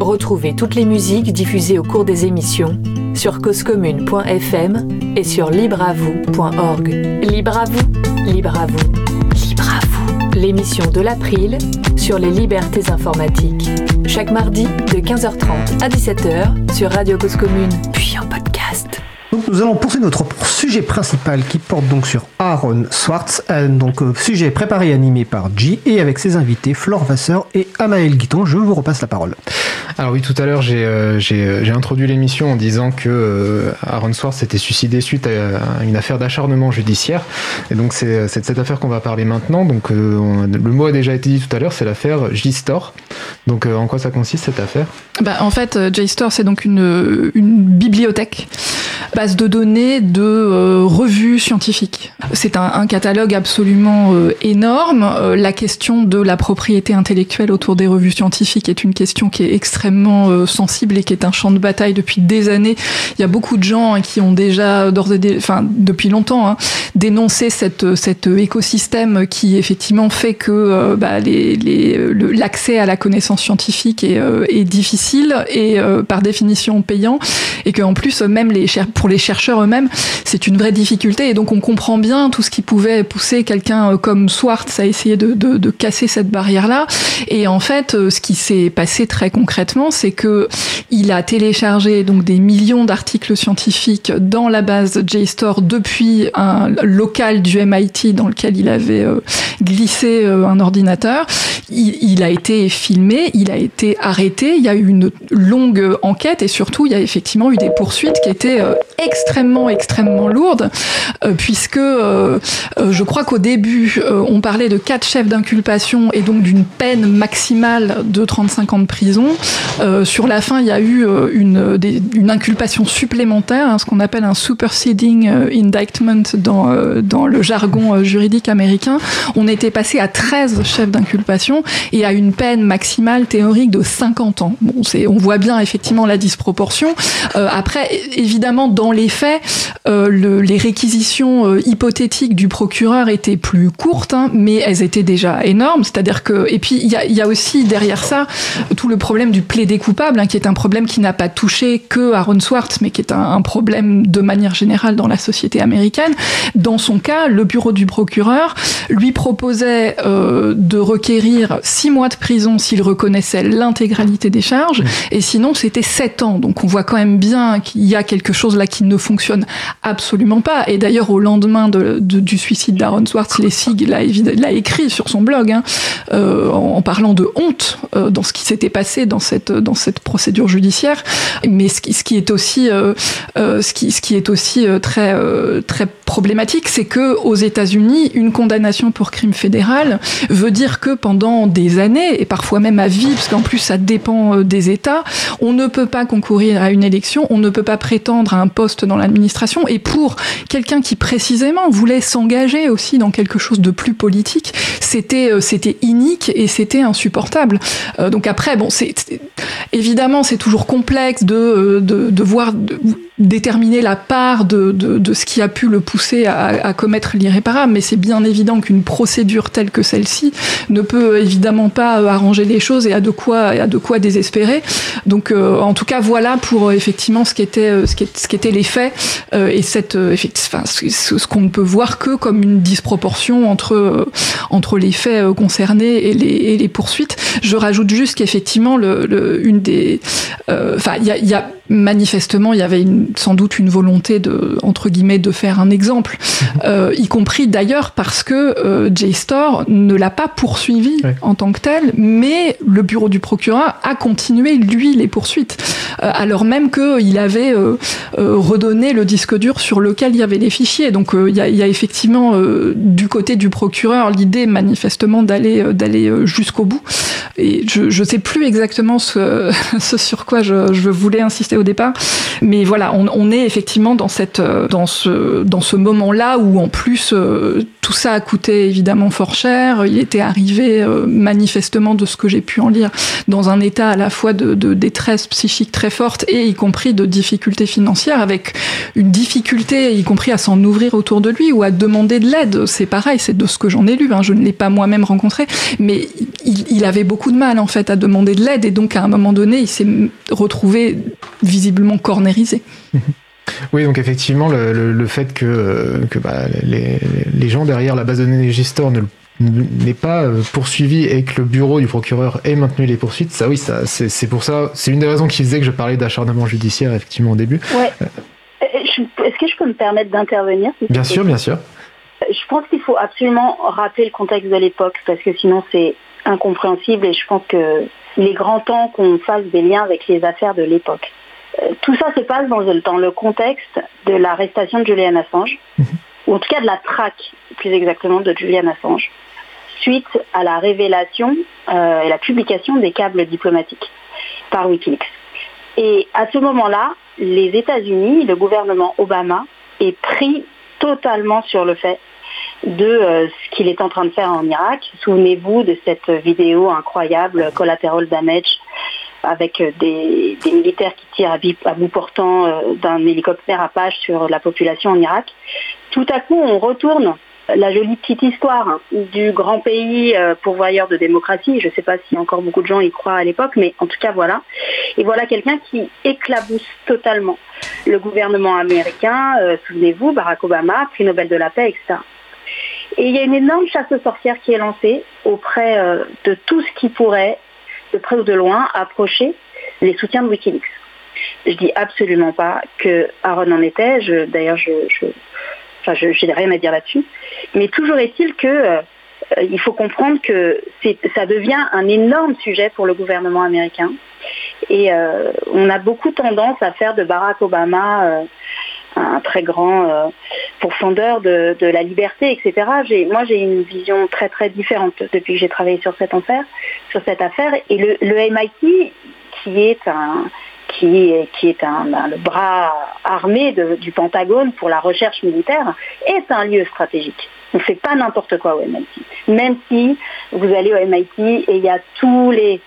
Retrouvez toutes les musiques diffusées au cours des émissions sur causecommune.fm et sur libreavoue.org. Libre à vous, libre à vous, libre à vous. L'émission de l'April sur les libertés informatiques. Chaque mardi de 15h30 à 17h sur Radio Cause Commune, puis en podcast. Nous allons poursuivre notre sujet principal qui porte donc sur Aaron Swartz, euh, donc euh, sujet préparé et animé par G et avec ses invités Flore Vasseur et Amaël Guiton. Je vous repasse la parole. Alors oui, tout à l'heure, j'ai euh, introduit l'émission en disant que euh, Aaron Swartz s'était suicidé suite à, à une affaire d'acharnement judiciaire. Et donc c'est de cette affaire qu'on va parler maintenant. Donc euh, on- le mot a déjà été dit tout à l'heure, c'est l'affaire J-Store. Donc euh, en quoi ça consiste cette affaire? Bah, en fait, euh, JSTOR, c'est donc une, une bibliothèque base de données de revues scientifiques. C'est un, catalogue absolument énorme. la question de la propriété intellectuelle autour des revues scientifiques est une question qui est extrêmement sensible et qui est un champ de bataille depuis des années. Il y a beaucoup de gens hein, qui ont déjà d'ores et déjà, enfin depuis longtemps, hein, dénoncé cette, cet écosystème qui effectivement fait que bah, l'accès à la connaissance scientifique est, est difficile et par définition payant et qu'en plus même les pour les chercheurs eux-mêmes c'est une vraie difficulté. Et donc on comprend bien tout ce qui pouvait pousser quelqu'un euh, comme Swartz à essayer de, de, de casser cette barrière là et en fait euh, ce qui s'est passé très concrètement c'est que il a téléchargé donc des millions d'articles scientifiques dans la base JSTOR depuis un local du MIT dans lequel il avait euh, glissé un ordinateur. Il, a été filmé il a été arrêté. Il y a eu une longue enquête et surtout il y a effectivement eu des poursuites qui étaient extrêmement extrêmement lourdes euh, puisque euh, je crois qu'au début on parlait de quatre chefs d'inculpation et donc d'une peine maximale de 35 ans de prison. Sur la fin il y a eu une, une inculpation supplémentaire hein, ce qu'on appelle un superseding indictment dans, dans le jargon juridique américain. On était passé à 13 chefs d'inculpation et à une peine maximale théorique de 50 ans. On voit bien effectivement la disproportion. Euh, après, évidemment, dans les faits, euh, le, les réquisitions euh, hypothétiques du procureur étaient plus courtes, hein, mais elles étaient déjà énormes. C'est-à-dire que, et puis il y a, y a, aussi derrière ça tout le problème du plaidé coupable, hein, qui est un problème qui n'a pas touché que Aaron Swartz, mais qui est un, un, problème de manière générale dans la société américaine. Dans son cas, le bureau du procureur lui proposait euh, de requérir six mois de prison s'il reconnaissait l'intégralité des charges, et sinon c'était 7 ans. Donc on voit quand même bien qu'il y a quelque chose là qui ne fonctionne absolument pas. Et d'ailleurs au lendemain de, de, du suicide d'Aaron Swartz, Lessig l'a, écrit sur son blog hein, euh, en, parlant de honte euh, dans ce qui s'était passé dans cette, dans cette procédure judiciaire. Mais ce qui, ce qui est aussi, euh, ce qui, ce qui est aussi très, très problématique, c'est que aux États-Unis, une condamnation pour crime fédéral veut dire que pendant des années et parfois même à vie, parce qu'en plus ça dépend des États, on ne peut pas concourir à une élection, on ne peut pas prétendre à un poste dans l'administration. Et pour quelqu'un qui précisément voulait s'engager aussi dans quelque chose de plus politique, c'était euh, c'était inique et c'était insupportable. Euh, donc après, bon, c'est évidemment c'est toujours complexe de euh, de, voir déterminer la part de, de, ce qui a pu le pousser à, commettre l'irréparable, mais c'est bien évident qu'une procédure telle que celle-ci ne peut évidemment pas arranger les choses et a de quoi désespérer. Donc euh, en tout cas voilà pour euh, effectivement ce euh, ce ce les faits euh, et cette enfin, ce, qu'on ne peut voir que comme une disproportion entre entre les faits concernés et les, poursuites. Je rajoute juste qu'effectivement une des enfin il y a manifestement il y avait une, sans doute une volonté de entre guillemets de faire un exemple. Mmh. euh, y compris d'ailleurs parce que euh, JSTOR ne l'a pas poursuivi ouais. en tant que tel mais le bureau du procureur a continué lui les poursuites. Euh, alors même que il avait redonné le disque dur sur lequel il y avait les fichiers. Donc il y, a, y a effectivement du côté du procureur l'idée manifestement d'aller d'aller jusqu'au bout. Et je je sais plus exactement ce, ce sur quoi je, je voulais insister au départ. Mais voilà on, est effectivement dans cette dans ce dans ce moment là où en plus euh, tout ça a coûté évidemment fort cher. Il était arrivé euh, manifestement de ce que j'ai pu en lire dans un état à la fois de, détresse psychique très forte et y compris de difficultés financières avec une difficulté y compris à s'en ouvrir autour de lui ou à demander de l'aide. C'est pareil c'est de ce que j'en ai lu hein. je ne l'ai pas moi-même rencontré. Mais il avait beaucoup de mal en fait à demander de l'aide. Et donc à un moment donné il s'est retrouvé visiblement cornérisé Oui, donc effectivement, le, le, le fait que, que bah, les, les gens derrière la base de données Gistor ne n'est pas euh, poursuivi et que le bureau du procureur ait maintenu les poursuites, ça oui, ça c'est pour ça, c'est une des raisons qui faisait que je parlais d'acharnement judiciaire effectivement au début. Ouais. Euh, Est-ce que je peux me permettre d'intervenir si Bien sûr, bien sûr. Je pense qu'il faut absolument rappeler le contexte de l'époque parce que sinon c'est incompréhensible et je pense que il est grand temps qu'on fasse des liens avec les affaires de l'époque. Euh, tout ça se passe dans, dans le contexte de l'arrestation de Julian Assange, mmh. ou en tout cas de la traque, plus exactement, de Julian Assange, suite à la révélation euh, et la publication des câbles diplomatiques par Wikileaks. Et à ce moment-là, les États-Unis, le gouvernement Obama, est pris totalement sur le fait de euh, ce qu'il est en train de faire en Irak. Souvenez-vous de cette vidéo incroyable, Collateral Damage, avec euh, des, militaires qui tirent à, bout portant euh, d'un hélicoptère Apache sur la population en Irak. Tout à coup, on retourne la jolie petite histoire du grand pays pourvoyeur de démocratie. Je ne sais pas si encore beaucoup de gens y croient à l'époque, mais en tout cas voilà. Et voilà quelqu'un qui éclabousse totalement le gouvernement américain. Souvenez-vous, Barack Obama, prix Nobel de la paix, etc. Et il y a une énorme chasse aux sorcières qui est lancée auprès euh, de tout ce qui pourrait, de près ou de loin, approcher les soutiens de Wikileaks. Je dis absolument pas que Aaron en était. D'ailleurs, je, n'ai rien à dire là-dessus. Mais toujours est-il que euh, faut comprendre que ça devient un énorme sujet pour le gouvernement américain. Et euh, on a beaucoup tendance à faire de Barack Obama un très grand euh, pourfendeur de, la liberté, etc. Moi, j'ai une vision très très différente depuis que j'ai travaillé sur cette affaire, sur cette affaire. Et le, MIT, qui est un qui qui est un, le bras armé du Pentagone pour la recherche militaire, est un lieu stratégique. On ne fait pas n'importe quoi au MIT. Même si vous allez au MIT et il y a tous les,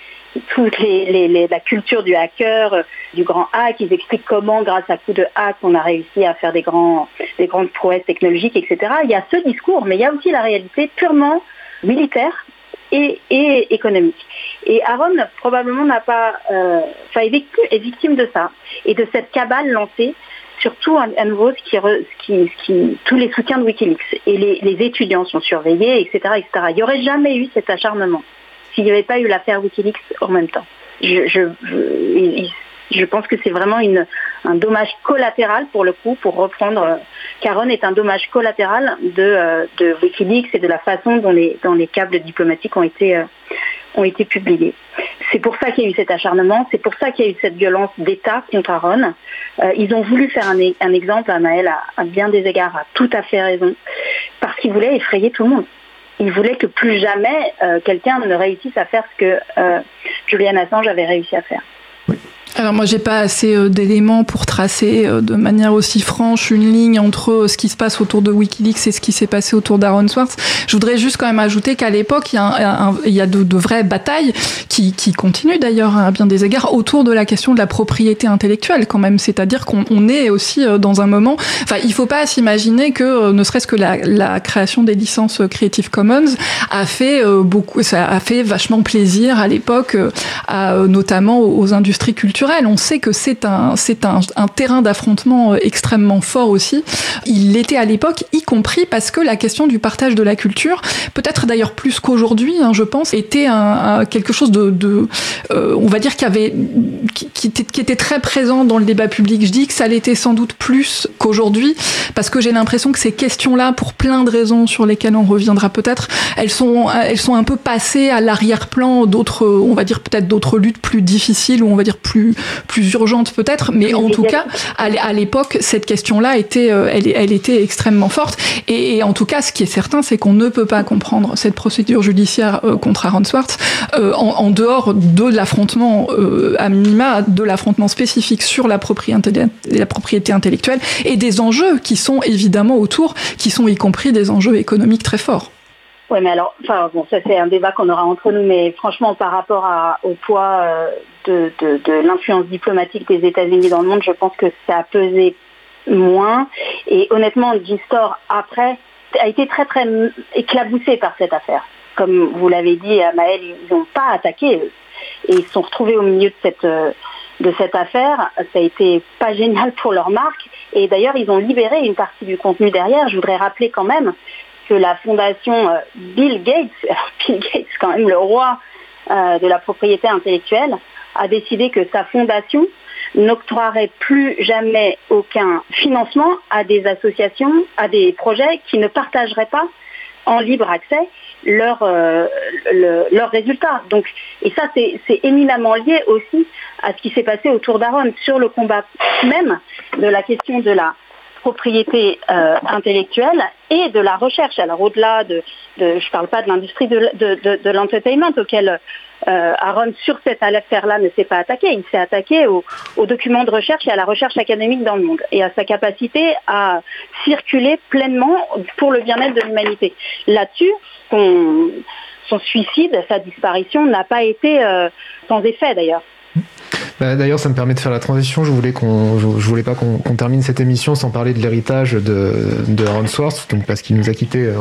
toute la culture du hacker, euh, du grand hack. Ils expliquent comment, grâce à coup de hack, on a réussi à faire des, grandes prouesses technologiques, etc. Il y a ce discours, mais il y a aussi la réalité purement militaire et, économique. Et Aaron probablement n'a pas, euh, est, victime, de ça et de cette cabale lancée surtout à, nouveau qui, qui, tous les soutiens de Wikileaks et les, les, étudiants sont surveillés, etc., etc. Il n'y aurait jamais eu cet acharnement s'il n'y avait pas eu l'affaire Wikileaks en même temps. Je, pense que c'est vraiment un dommage collatéral pour le coup, pour reprendre. Euh, Caron est un dommage collatéral euh, de, Wikileaks et de la façon dont les, câbles diplomatiques ont été, euh, publiés. C'est pour ça qu'il y a eu cet acharnement, c'est pour ça qu'il y a eu cette violence d'État contre Aaron. ils ont voulu faire un, exemple, Anaël à, à bien des égards, a tout à fait raison, parce qu'ils voulaient effrayer tout le monde il voulait que plus jamais euh, quelqu'un ne réussisse à faire ce que euh, Julian Assange avait réussi à faire. Alors moi j'ai pas assez euh, d'éléments pour tracer euh, de manière aussi franche une ligne entre euh, ce qui se passe autour de WikiLeaks et ce qui s'est passé autour d'Aaron Swartz. Je voudrais juste quand même ajouter qu'à l'époque il y a, de, vraies batailles qui, qui continuent d'ailleurs à bien des égards autour de la question de la propriété intellectuelle quand même. C'est-à-dire qu'on est aussi dans un moment. Enfin il faut pas s'imaginer que ne serait-ce que la, la, création des licences Creative Commons a fait beaucoup, ça a fait vachement plaisir à l'époque, notamment aux industries culturelles on sait que c'est un, c'est un, terrain d'affrontement euh, extrêmement fort aussi. Il l'était à l'époque, y compris parce que la question du partage de la culture, peut-être d'ailleurs plus qu'aujourd'hui, hein, je pense, était un, quelque chose de, euh, on va dire, qui avait, qui, était, qui, était, très présent dans le débat public. Je dis que ça l'était sans doute plus qu'aujourd'hui, parce que j'ai l'impression que ces questions-là, pour plein de raisons sur lesquelles on reviendra peut-être, elles sont, elles sont un peu passées à l'arrière-plan d'autres, on va dire peut-être d'autres luttes plus difficiles ou on va dire plus plus urgente peut-être, mais en tout cas, à l'époque, cette question-là était, euh, elle, elle, était extrêmement forte. Et, en tout cas, ce qui est certain, c'est qu'on ne peut pas comprendre cette procédure judiciaire euh, contre Aaron Swartz euh, en, dehors de l'affrontement à minima, de l'affrontement spécifique sur la propriété, la propriété intellectuelle et des enjeux qui sont évidemment autour, qui sont y compris des enjeux économiques très forts. Oui, mais alors, enfin, bon, ça c'est un débat qu'on aura entre nous, mais franchement, par rapport au poids euh, de, l'influence diplomatique des États-Unis dans le monde, je pense que ça a pesé moins. Et honnêtement, G-Store, après, a été très, très éclaboussé par cette affaire. Comme vous l'avez dit, Maël, ils n'ont pas attaqué, eux. Et ils se sont retrouvés au milieu de cette, euh, de cette affaire. Ça a été pas génial pour leur marque. Et d'ailleurs, ils ont libéré une partie du contenu derrière. Je voudrais rappeler quand même que la fondation euh, Bill Gates, Bill Gates quand même le roi euh, de la propriété intellectuelle, a décidé que sa fondation n'octroierait plus jamais aucun financement à des associations, à des projets qui ne partageraient pas en libre accès leurs euh, résultats. Et ça, c'est éminemment lié aussi à ce qui s'est passé autour d'Aaron sur le combat même de la question de la propriété euh, intellectuelle et de la recherche. Alors au-delà de, je ne parle pas de l'industrie de, de, l'entertainment auquel euh, Aaron sur cette affaire-là ne s'est pas attaqué. Il s'est attaqué aux, documents de recherche et à la recherche académique dans le monde et à sa capacité à circuler pleinement pour le bien-être de l'humanité. Là-dessus, son, suicide, sa disparition n'a pas été euh, sans effet d'ailleurs. Bah, d'ailleurs, ça me permet de faire la transition. Je voulais voulais pas qu'on, termine cette émission sans parler de l'héritage de, de Aaron Swartz, parce qu'il nous a quittés, euh,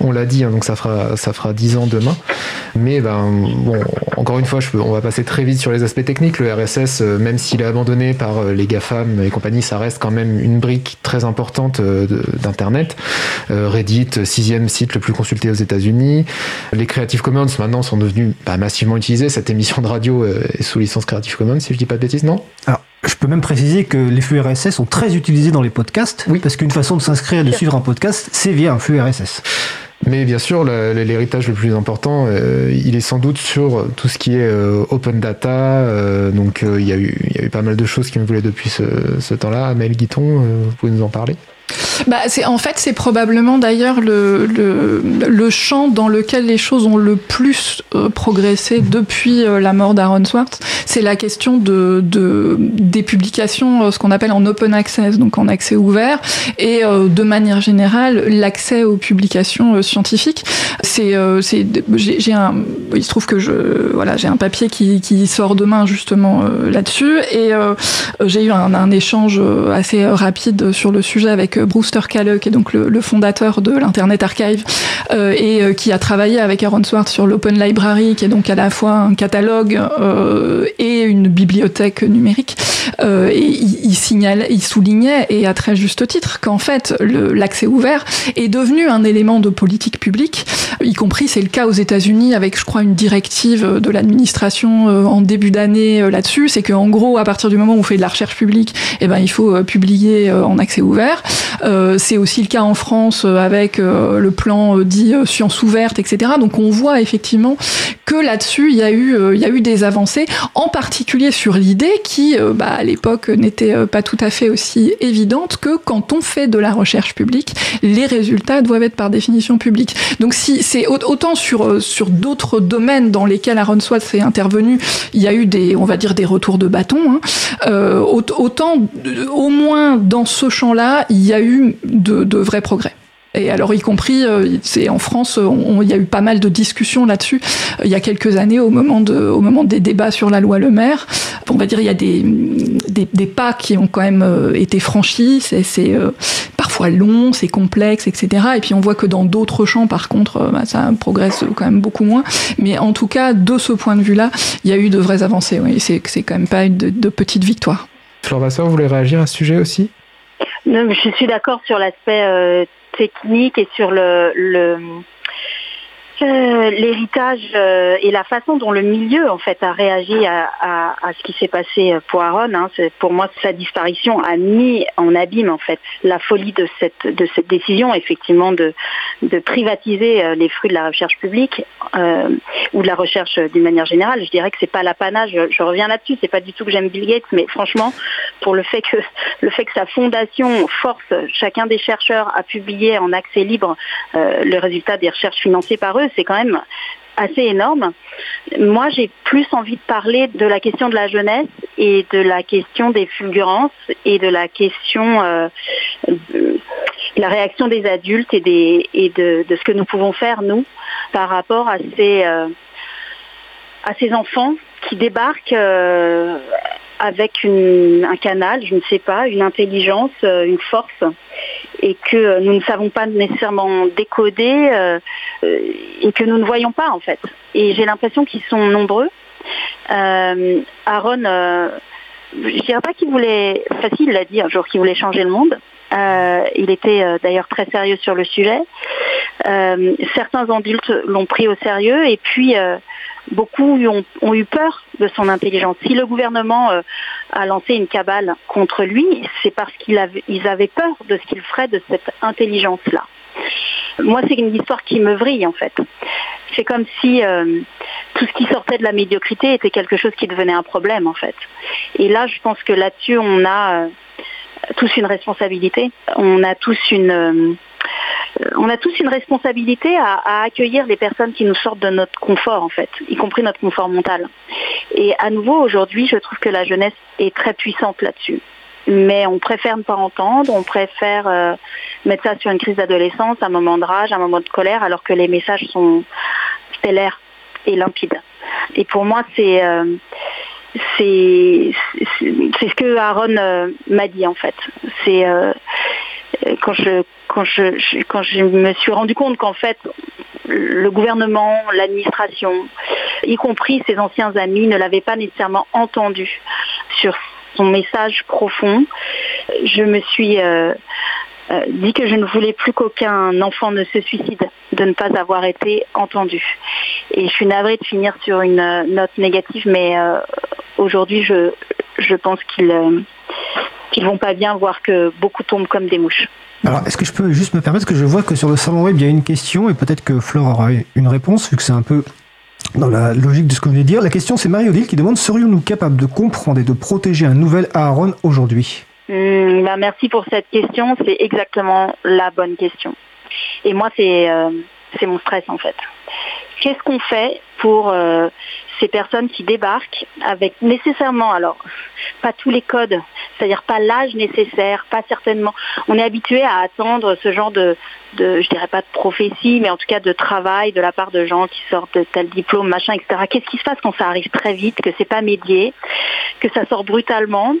on l'a dit, hein, donc ça fera ça fera dix ans demain. Mais ben bon, encore une fois, on va passer très vite sur les aspects techniques. Le RSS, euh, même s'il est abandonné par euh, les GAFAM et compagnie, ça reste quand même une brique très importante d'internet. Reddit, sixième site le plus consulté aux États-Unis. Les Creative Commons maintenant sont devenus bah, massivement utilisés. Cette émission de radio est sous licence Creative Commons si je dis pas de bêtises, non Alors, je peux même préciser que les flux RSS sont très utilisés dans les podcasts. Oui. Parce qu'une façon de s'inscrire et de suivre un podcast, c'est via un flux RSS. Mais bien sûr, l'héritage le plus important, euh, il est sans doute sur tout ce qui est euh, open data. Euh, donc, il y, a eu, y a eu pas mal de choses qui me voulaient depuis ce, ce temps-là. Amel Guiton, vous pouvez nous en parler? Bah, c'est en fait c'est probablement d'ailleurs le, le, le, champ dans lequel les choses ont le plus euh, progressé depuis euh, la mort d'Aaron Swartz. C'est la question de, de des publications, euh, ce qu'on appelle en open access, donc en accès ouvert, et de manière générale l'accès aux publications scientifiques. C'est c'est j'ai un il se trouve que je voilà j'ai un papier qui, qui sort demain justement là-dessus et j'ai eu un, un échange assez rapide sur le sujet avec Brewster Kalle, qui est donc le, fondateur de l'Internet Archive, euh, et euh, qui a travaillé avec Aaron Swartz sur l'Open Library, qui est donc à la fois un catalogue euh, et une bibliothèque numérique. et il, signale, il soulignait, et à très juste titre, qu'en fait, l'accès ouvert est devenu un élément de politique publique, y compris, c'est le cas aux États-Unis, avec, je crois, une directive de l'administration en début d'année là-dessus, c'est qu'en gros, à partir du moment où on fait de la recherche publique, eh ben, il faut publier en accès ouvert. Euh, c'est aussi le cas en France euh, avec euh, le plan dit sciences ouvertes, etc. Donc on voit effectivement que là-dessus, il y, a eu, il y a eu des avancées, en particulier sur l'idée qui, bah, à l'époque, n'était pas tout à fait aussi évidente que quand on fait de la recherche publique, les résultats doivent être par définition publics. Donc si c'est autant sur, sur d'autres domaines dans lesquels Aaron Swartz est intervenu, il y a eu des, on va dire, des retours de bâton, hein, autant, au moins dans ce champ-là, il y a eu de, vrais progrès. Et alors, y compris, euh, c'est en France, il y a eu pas mal de discussions là-dessus. Euh, il y a quelques années, au moment, des débats sur la loi Le Maire, on va dire, il y a des, pas qui ont quand même euh, été franchis. C'est parfois long, c'est complexe, etc. Et puis on voit que dans d'autres champs, par contre, bah, ça progresse quand même beaucoup moins. Mais en tout cas, de ce point de vue-là, il y a eu de vraies avancées. Oui. C'est quand même pas de, de petites victoires. Flore Vasseur, voulez réagir à ce sujet aussi? Je suis d'accord sur l'aspect euh, technique et sur le, l'héritage euh, et la façon dont le milieu en fait a réagi à, ce qui s'est passé pour Aaron. Hein. pour moi, sa disparition a mis en abîme en fait la folie de cette décision, effectivement, de privatiser euh, les fruits de la recherche publique ou de la recherche d'une manière générale. Je dirais que c'est pas l'apanage. Je, reviens là-dessus. C'est pas du tout que j'aime Bill Gates, mais franchement, pour le fait que le fait que sa fondation force chacun des chercheurs à publier en accès libre le résultat des recherches financées par eux, c'est quand même assez énorme. Moi, j'ai plus envie de parler de la question de la jeunesse et de la question des fulgurances et de la question euh, de la réaction des adultes et, de, ce que nous pouvons faire, nous, par rapport à ces, euh, enfants qui débarquent euh, avec un canal, je ne sais pas, une intelligence, une force et que nous ne savons pas nécessairement décoder euh, et que nous ne voyons pas en fait. Et j'ai l'impression qu'ils sont nombreux. Euh, Aaron, euh, je dirais pas qu'il voulait, facile l'a dit un jour, qu'il voulait changer le monde. il était d'ailleurs très sérieux sur le sujet. certains adultes l'ont pris au sérieux et puis beaucoup ont, eu peur de son intelligence. Si le gouvernement euh, a lancé une cabale contre lui, c'est parce qu'ils avaient peur de ce qu'il ferait de cette intelligence-là. Moi, c'est une histoire qui me vrille, en fait. C'est comme si euh, tout ce qui sortait de la médiocrité était quelque chose qui devenait un problème, en fait. Et là, je pense que là-dessus, on a... tous une responsabilité. On a tous une euh, on a tous une responsabilité à, accueillir les personnes qui nous sortent de notre confort, en fait, y compris notre confort mental. Et à nouveau, aujourd'hui, je trouve que la jeunesse est très puissante là-dessus. Mais on préfère ne pas entendre, on préfère euh, mettre ça sur une crise d'adolescence, un moment de rage, un moment de colère, alors que les messages sont stellaires et limpides. Et pour moi, c'est euh, ce que Aaron euh, m'a dit en fait. C'est quand je quand je, quand je me suis rendu compte qu'en fait, le gouvernement, l'administration, y compris ses anciens amis, ne l'avaient pas nécessairement entendu sur son message profond, je me suis euh, euh, dit que je ne voulais plus qu'aucun enfant ne se suicide de ne pas avoir été entendu. Et je suis navrée de finir sur une euh, note négative, mais aujourd'hui, je, je pense qu'ils qu'ils vont pas bien, voir que beaucoup tombent comme des mouches. Alors, est-ce que je peux juste me permettre, que je vois que sur le salon web, il y a une question, et peut-être que Flore aura une réponse, vu que c'est un peu dans la logique de ce que vous venez de dire. La question, c'est Marie-Odile qui demande, serions-nous capables de comprendre et de protéger un nouvel Aaron aujourd'hui? Hmm, bah, Merci pour cette question, c'est exactement la bonne question. Et moi, c'est euh, mon stress, en fait. Qu'est-ce qu'on fait pour euh, ces personnes qui débarquent avec nécessairement, alors pas tous les codes, c'est-à-dire pas l'âge nécessaire, pas certainement. On est habitué à attendre ce genre de, de, je dirais pas de prophétie, mais en tout cas de travail de la part de gens qui sortent de tel diplôme, machin, etc. Qu'est-ce qui se passe quand ça arrive très vite, que c'est pas médié, que ça sort brutalement,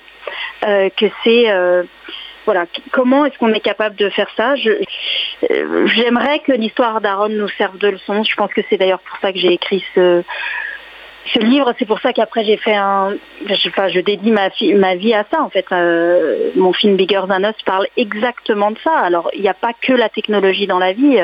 euh, que c'est euh, voilà, comment est-ce qu'on est capable de faire ça? Euh, J'aimerais que l'histoire d'Aaron nous serve de leçon. Je pense que c'est d'ailleurs pour ça que j'ai écrit ce, ce livre, c'est pour ça qu'après j'ai fait un, je, dédie ma, vie à ça en fait. Euh, mon film Bigger Than Us parle exactement de ça. Alors il n'y a pas que la technologie dans la vie,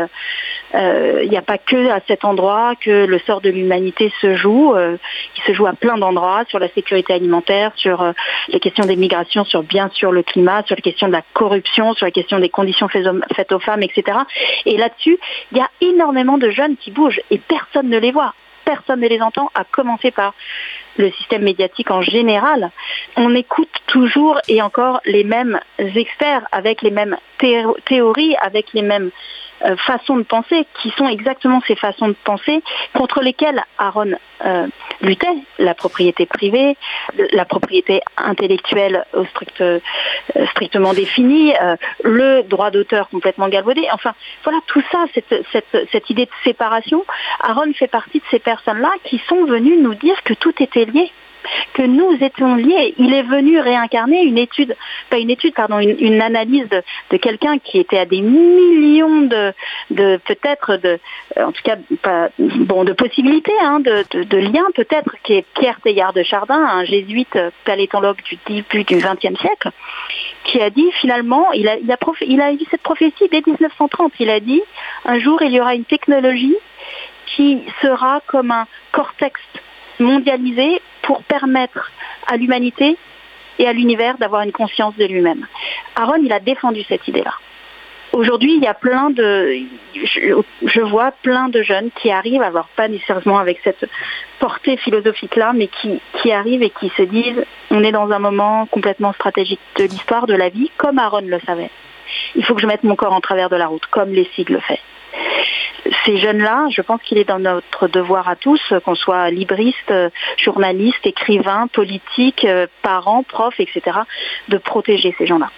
euh, il n'y a pas que à cet endroit que le sort de l'humanité se joue. Euh, il se joue à plein d'endroits sur la sécurité alimentaire, sur les questions des migrations, sur bien sûr le climat, sur les questions de la corruption, sur les questions des conditions faites aux femmes, etc. Et là-dessus, il y a énormément de jeunes qui bougent et personne ne les voit personne ne les entend, à commencer par le système médiatique en général. On écoute toujours et encore les mêmes experts avec les mêmes théories, avec les mêmes euh, façons de penser, qui sont exactement ces façons de penser contre lesquelles Aaron euh, luttait, la propriété privée, la propriété intellectuelle euh, strictement définie, le droit d'auteur complètement galvaudé. Enfin, voilà, tout ça, cette, idée de séparation, Aaron fait partie de ces personnes-là qui sont venues nous dire que tout était lié que nous étions liés. Il est venu réincarner une étude, pas une étude, pardon, une, analyse de, quelqu'un qui était à des millions de, peut-être de, en tout cas, bon, de possibilités, hein, de, liens peut-être, qui est Pierre Teilhard de Chardin, un jésuite palétologue du début du XXe siècle, qui a dit finalement, il a, il a, il a eu cette prophétie dès 1930. Il a dit un jour il y aura une technologie qui sera comme un cortex mondialisé pour permettre à l'humanité et à l'univers d'avoir une conscience de lui-même. Aaron, il a défendu cette idée-là. Aujourd'hui, il y a plein de, je, vois plein de jeunes qui arrivent, alors pas nécessairement avec cette portée philosophique-là, mais qui, qui arrivent et qui se disent, on est dans un moment complètement stratégique de l'histoire, de la vie, comme Aaron le savait. Il faut que je mette mon corps en travers de la route, comme Lessig le fait ces jeunes-là, je pense qu'il est dans notre devoir à tous, qu'on soit libriste, journaliste, écrivain, politique, euh, parents, profs, etc., de protéger ces gens-là.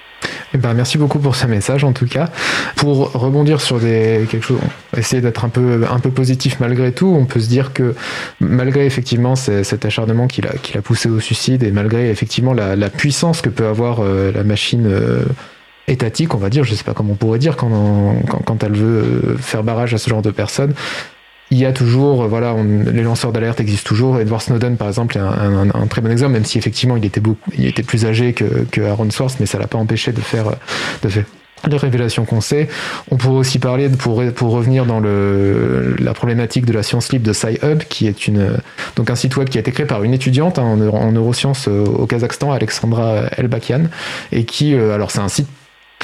Eh ben, merci beaucoup pour ce message en tout cas. Pour rebondir sur des, quelque chose, essayer d'être un peu, un peu positif malgré tout, on peut se dire que malgré effectivement cet acharnement qui l'a, poussé au suicide et malgré effectivement la, puissance que peut avoir euh, la machine euh, étatique, on va dire, je sais pas comment on pourrait dire, quand, quand, elle veut faire barrage à ce genre de personnes, il y a toujours, voilà, les lanceurs d'alerte existent toujours. Edward Snowden, par exemple, est un, très bon exemple, même si effectivement il était, beaucoup, il était plus âgé que, que Aaron Swartz, mais ça l'a pas empêché de faire, de faire les révélations qu'on sait. On pourrait aussi parler, pour, pour revenir dans le, la problématique de la science libre de SciHub, qui est une, donc un site web qui a été créé par une étudiante en, en neurosciences au Kazakhstan, Alexandra Elbakian, et qui, euh, alors c'est un site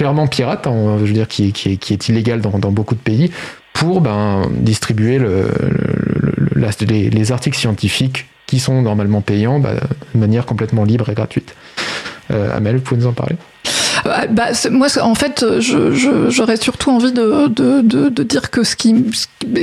clairement pirate, hein, je veux dire, qui, est illégal dans, beaucoup de pays, pour ben, distribuer le, les, articles scientifiques qui sont normalement payants ben, de manière complètement libre et gratuite. Euh, Amel, vous pouvez nous en parler? Bah, bah Moi, en fait, j'aurais surtout envie de, de, de, de, dire que ce qui,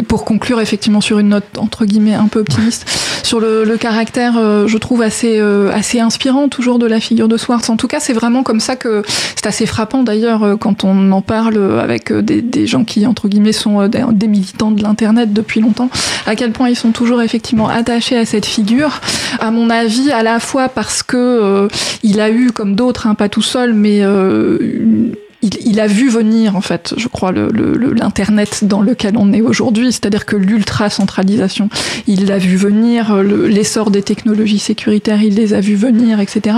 pour conclure effectivement sur une note entre guillemets un peu optimiste, sur le, le caractère, euh, je trouve assez, euh, assez inspirant toujours de la figure de Swartz. En tout cas, c'est vraiment comme ça que c'est assez frappant d'ailleurs euh, quand on en parle avec des, des gens qui, entre guillemets, sont des, militants de l'Internet depuis longtemps, à quel point ils sont toujours effectivement attachés à cette figure. À mon avis, à la fois parce que il a eu, comme d'autres, hein, pas tout seul, mais il, a vu venir, en fait, je crois, l'Internet dans lequel on est aujourd'hui, c'est-à-dire que l'ultra-centralisation, il l'a vu venir, l'essor des technologies sécuritaires, il les a vu venir, etc.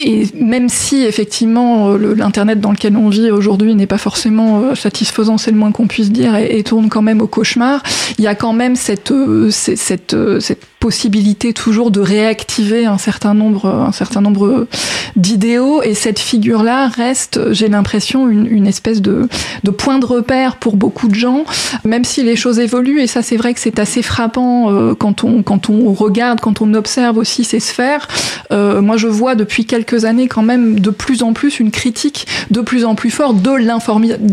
Et même si, effectivement, l'Internet dans lequel on vit aujourd'hui n'est pas forcément euh, satisfaisant, c'est le moins qu'on puisse dire, et, tourne quand même au cauchemar, il y a quand même cette, euh, euh, possibilité toujours de réactiver un certain nombre, un certain nombre d'idéaux. Et cette figure-là reste, j'ai l'impression, une, une, espèce de, de point de repère pour beaucoup de gens, même si les choses évoluent. Et ça, c'est vrai que c'est assez frappant euh, quand on quand on regarde, quand on observe aussi ces sphères. Euh, moi, je vois depuis quelques années quand même de plus en plus une critique de plus en plus forte de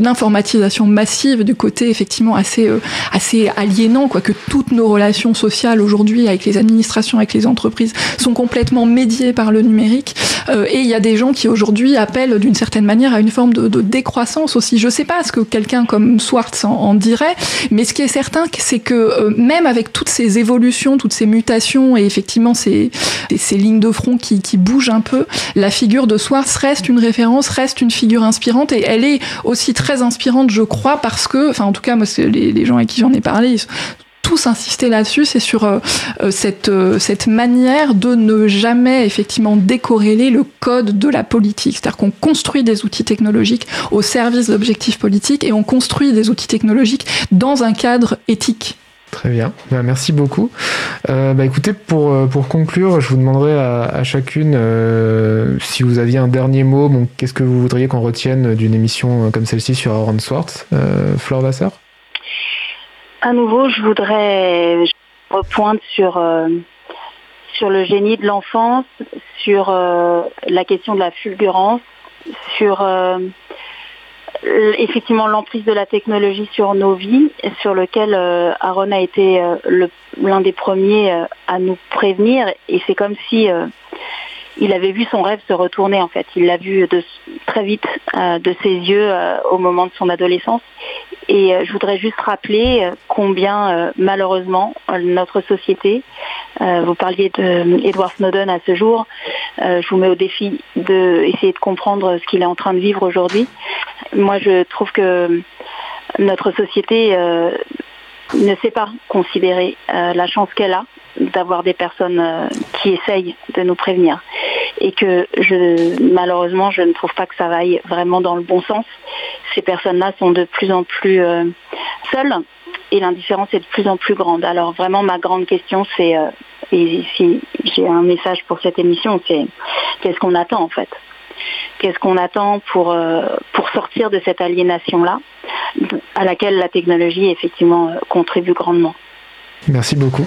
l'informatisation massive du côté effectivement assez euh, assez aliénant, quoi, que toutes nos relations sociales aujourd'hui avec les administrations, avec les entreprises, sont complètement médiées par le numérique. Euh, et il y a des gens qui aujourd'hui appellent d'une certaine manière à une forme de, décroissance aussi. Je ne sais pas ce que quelqu'un comme Swartz en, dirait, mais ce qui est certain, c'est que euh, même avec toutes ces évolutions, toutes ces mutations et effectivement ces, lignes de front qui, bougent un peu, la figure de Swartz reste une référence, reste une figure inspirante et elle est aussi très inspirante, je crois, parce que, enfin en tout cas, moi, les, les gens avec qui j'en ai parlé, tous insisté là-dessus, c'est sur euh, euh, cette, euh, cette manière de ne jamais effectivement décorréler le code de la politique. C'est-à-dire qu'on construit des outils technologiques au service d'objectifs politiques et on construit des outils technologiques dans un cadre éthique. Très bien, bah, merci beaucoup. bah, écoutez, pour, pour conclure, je vous demanderai à, chacune si vous aviez un dernier mot, qu'est-ce que vous voudriez qu'on retienne d'une émission comme celle-ci sur Aaron Swartz Flore Vasseur à nouveau, je voudrais repoindre sur, euh, sur le génie de l'enfance, sur euh, la question de la fulgurance, sur euh, effectivement l'emprise de la technologie sur nos vies, sur lequel Aaron a été l'un des premiers à nous prévenir. Et c'est comme si il avait vu son rêve se retourner en fait. Il l'a vu de, très vite de ses yeux au moment de son adolescence. Et euh, je voudrais juste rappeler euh, combien, euh, malheureusement, notre société, vous parliez d'Edward Snowden à ce jour, je vous mets au défi d'essayer de, de comprendre ce qu'il est en train de vivre aujourd'hui. Moi, je trouve que notre société ne sait pas considérer la chance qu'elle a d'avoir des personnes qui essayent de nous prévenir et que je, malheureusement je ne trouve pas que ça vaille vraiment dans le bon sens. Ces personnes-là sont de plus en plus euh, seules et l'indifférence est de plus en plus grande. Alors vraiment ma grande question c'est, euh, et si j'ai un message pour cette émission, c'est qu'est-ce qu'on attend en fait? Qu'est-ce qu'on attend pour, euh, pour sortir de cette aliénation-là, à laquelle la technologie effectivement contribue grandement Merci beaucoup.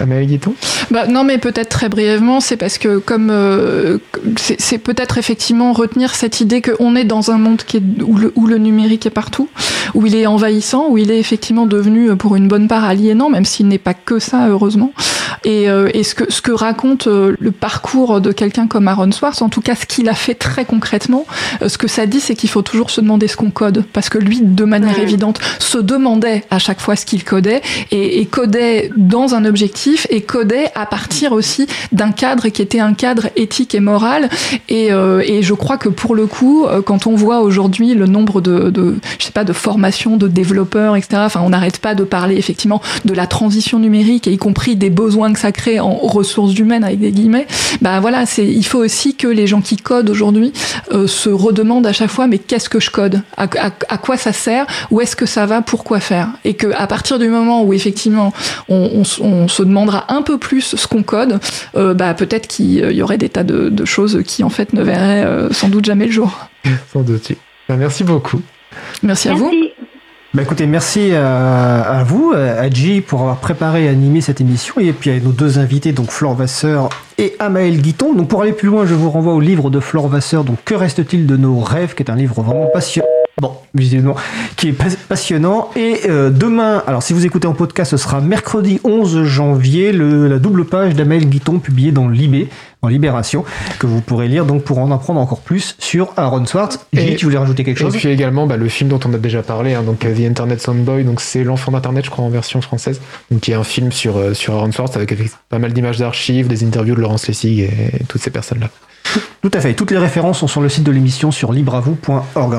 Amélie Guiton bah, Non, mais peut-être très brièvement, c'est parce que comme euh, c'est peut-être effectivement retenir cette idée qu'on est dans un monde qui est, où, le, où, le, numérique est partout, où il est envahissant, où il est effectivement devenu euh, pour une bonne part aliénant, même s'il n'est pas que ça, heureusement. Et, euh, et ce, que, ce que raconte le parcours de quelqu'un comme Aaron Swartz, en tout cas ce qu'il a fait très concrètement, ce que ça dit, c'est qu'il faut toujours se demander ce qu'on code, parce que lui, de manière évidente, se demandait à chaque fois ce qu'il codait, et, et codait dans un objectif et codait à partir aussi d'un cadre qui était un cadre éthique et moral. Et, euh, et je crois que pour le coup, euh, quand on voit aujourd'hui le nombre de, de, je sais pas, de formations de développeurs, etc. Enfin, on n'arrête pas de parler effectivement de la transition numérique et y compris des besoins que ça crée en ressources humaines avec des guillemets. Bah voilà, c'est il faut aussi que les gens qui codent aujourd'hui euh, se redemandent à chaque fois mais qu'est-ce que je code? À, à, à, quoi ça sert? Où est-ce que ça va? Pourquoi faire? Et que à partir du moment où effectivement on, on, on se demande demandera un peu plus ce qu'on code, euh, bah, peut-être qu'il y aurait des tas de, choses qui en fait ne verraient euh, sans doute jamais le jour. Sans doute. Ben, merci beaucoup. Merci, à vous. Bah écoutez, merci à, à vous, à J, pour avoir préparé et animé cette émission, et puis à nos deux invités, donc Flore Vasseur et Amaël Guiton. Donc pour aller plus loin, je vous renvoie au livre de Flore Vasseur, donc Que reste-t-il de nos rêves, qui est un livre vraiment passionnant. Bon, visiblement, qui est pas- passionnant. Et euh, demain, alors si vous écoutez en podcast, ce sera mercredi 11 janvier, le- la double page d'Amaël Guiton publiée dans Libé, dans Libération, que vous pourrez lire donc pour en apprendre encore plus sur Aaron Swartz. Et- tu voulais rajouter quelque Et chose? puis également bah, le film dont on a déjà parlé, hein, donc euh, The Internet Soundboy, donc c'est l'enfant d'internet, je crois en version française, donc qui est un film sur euh, sur Aaron Swartz avec, avec pas mal d'images d'archives, des interviews de Laurence Lessig et toutes ces personnes là. Tout à fait. Toutes les références sont sur le site de l'émission sur libravou.org.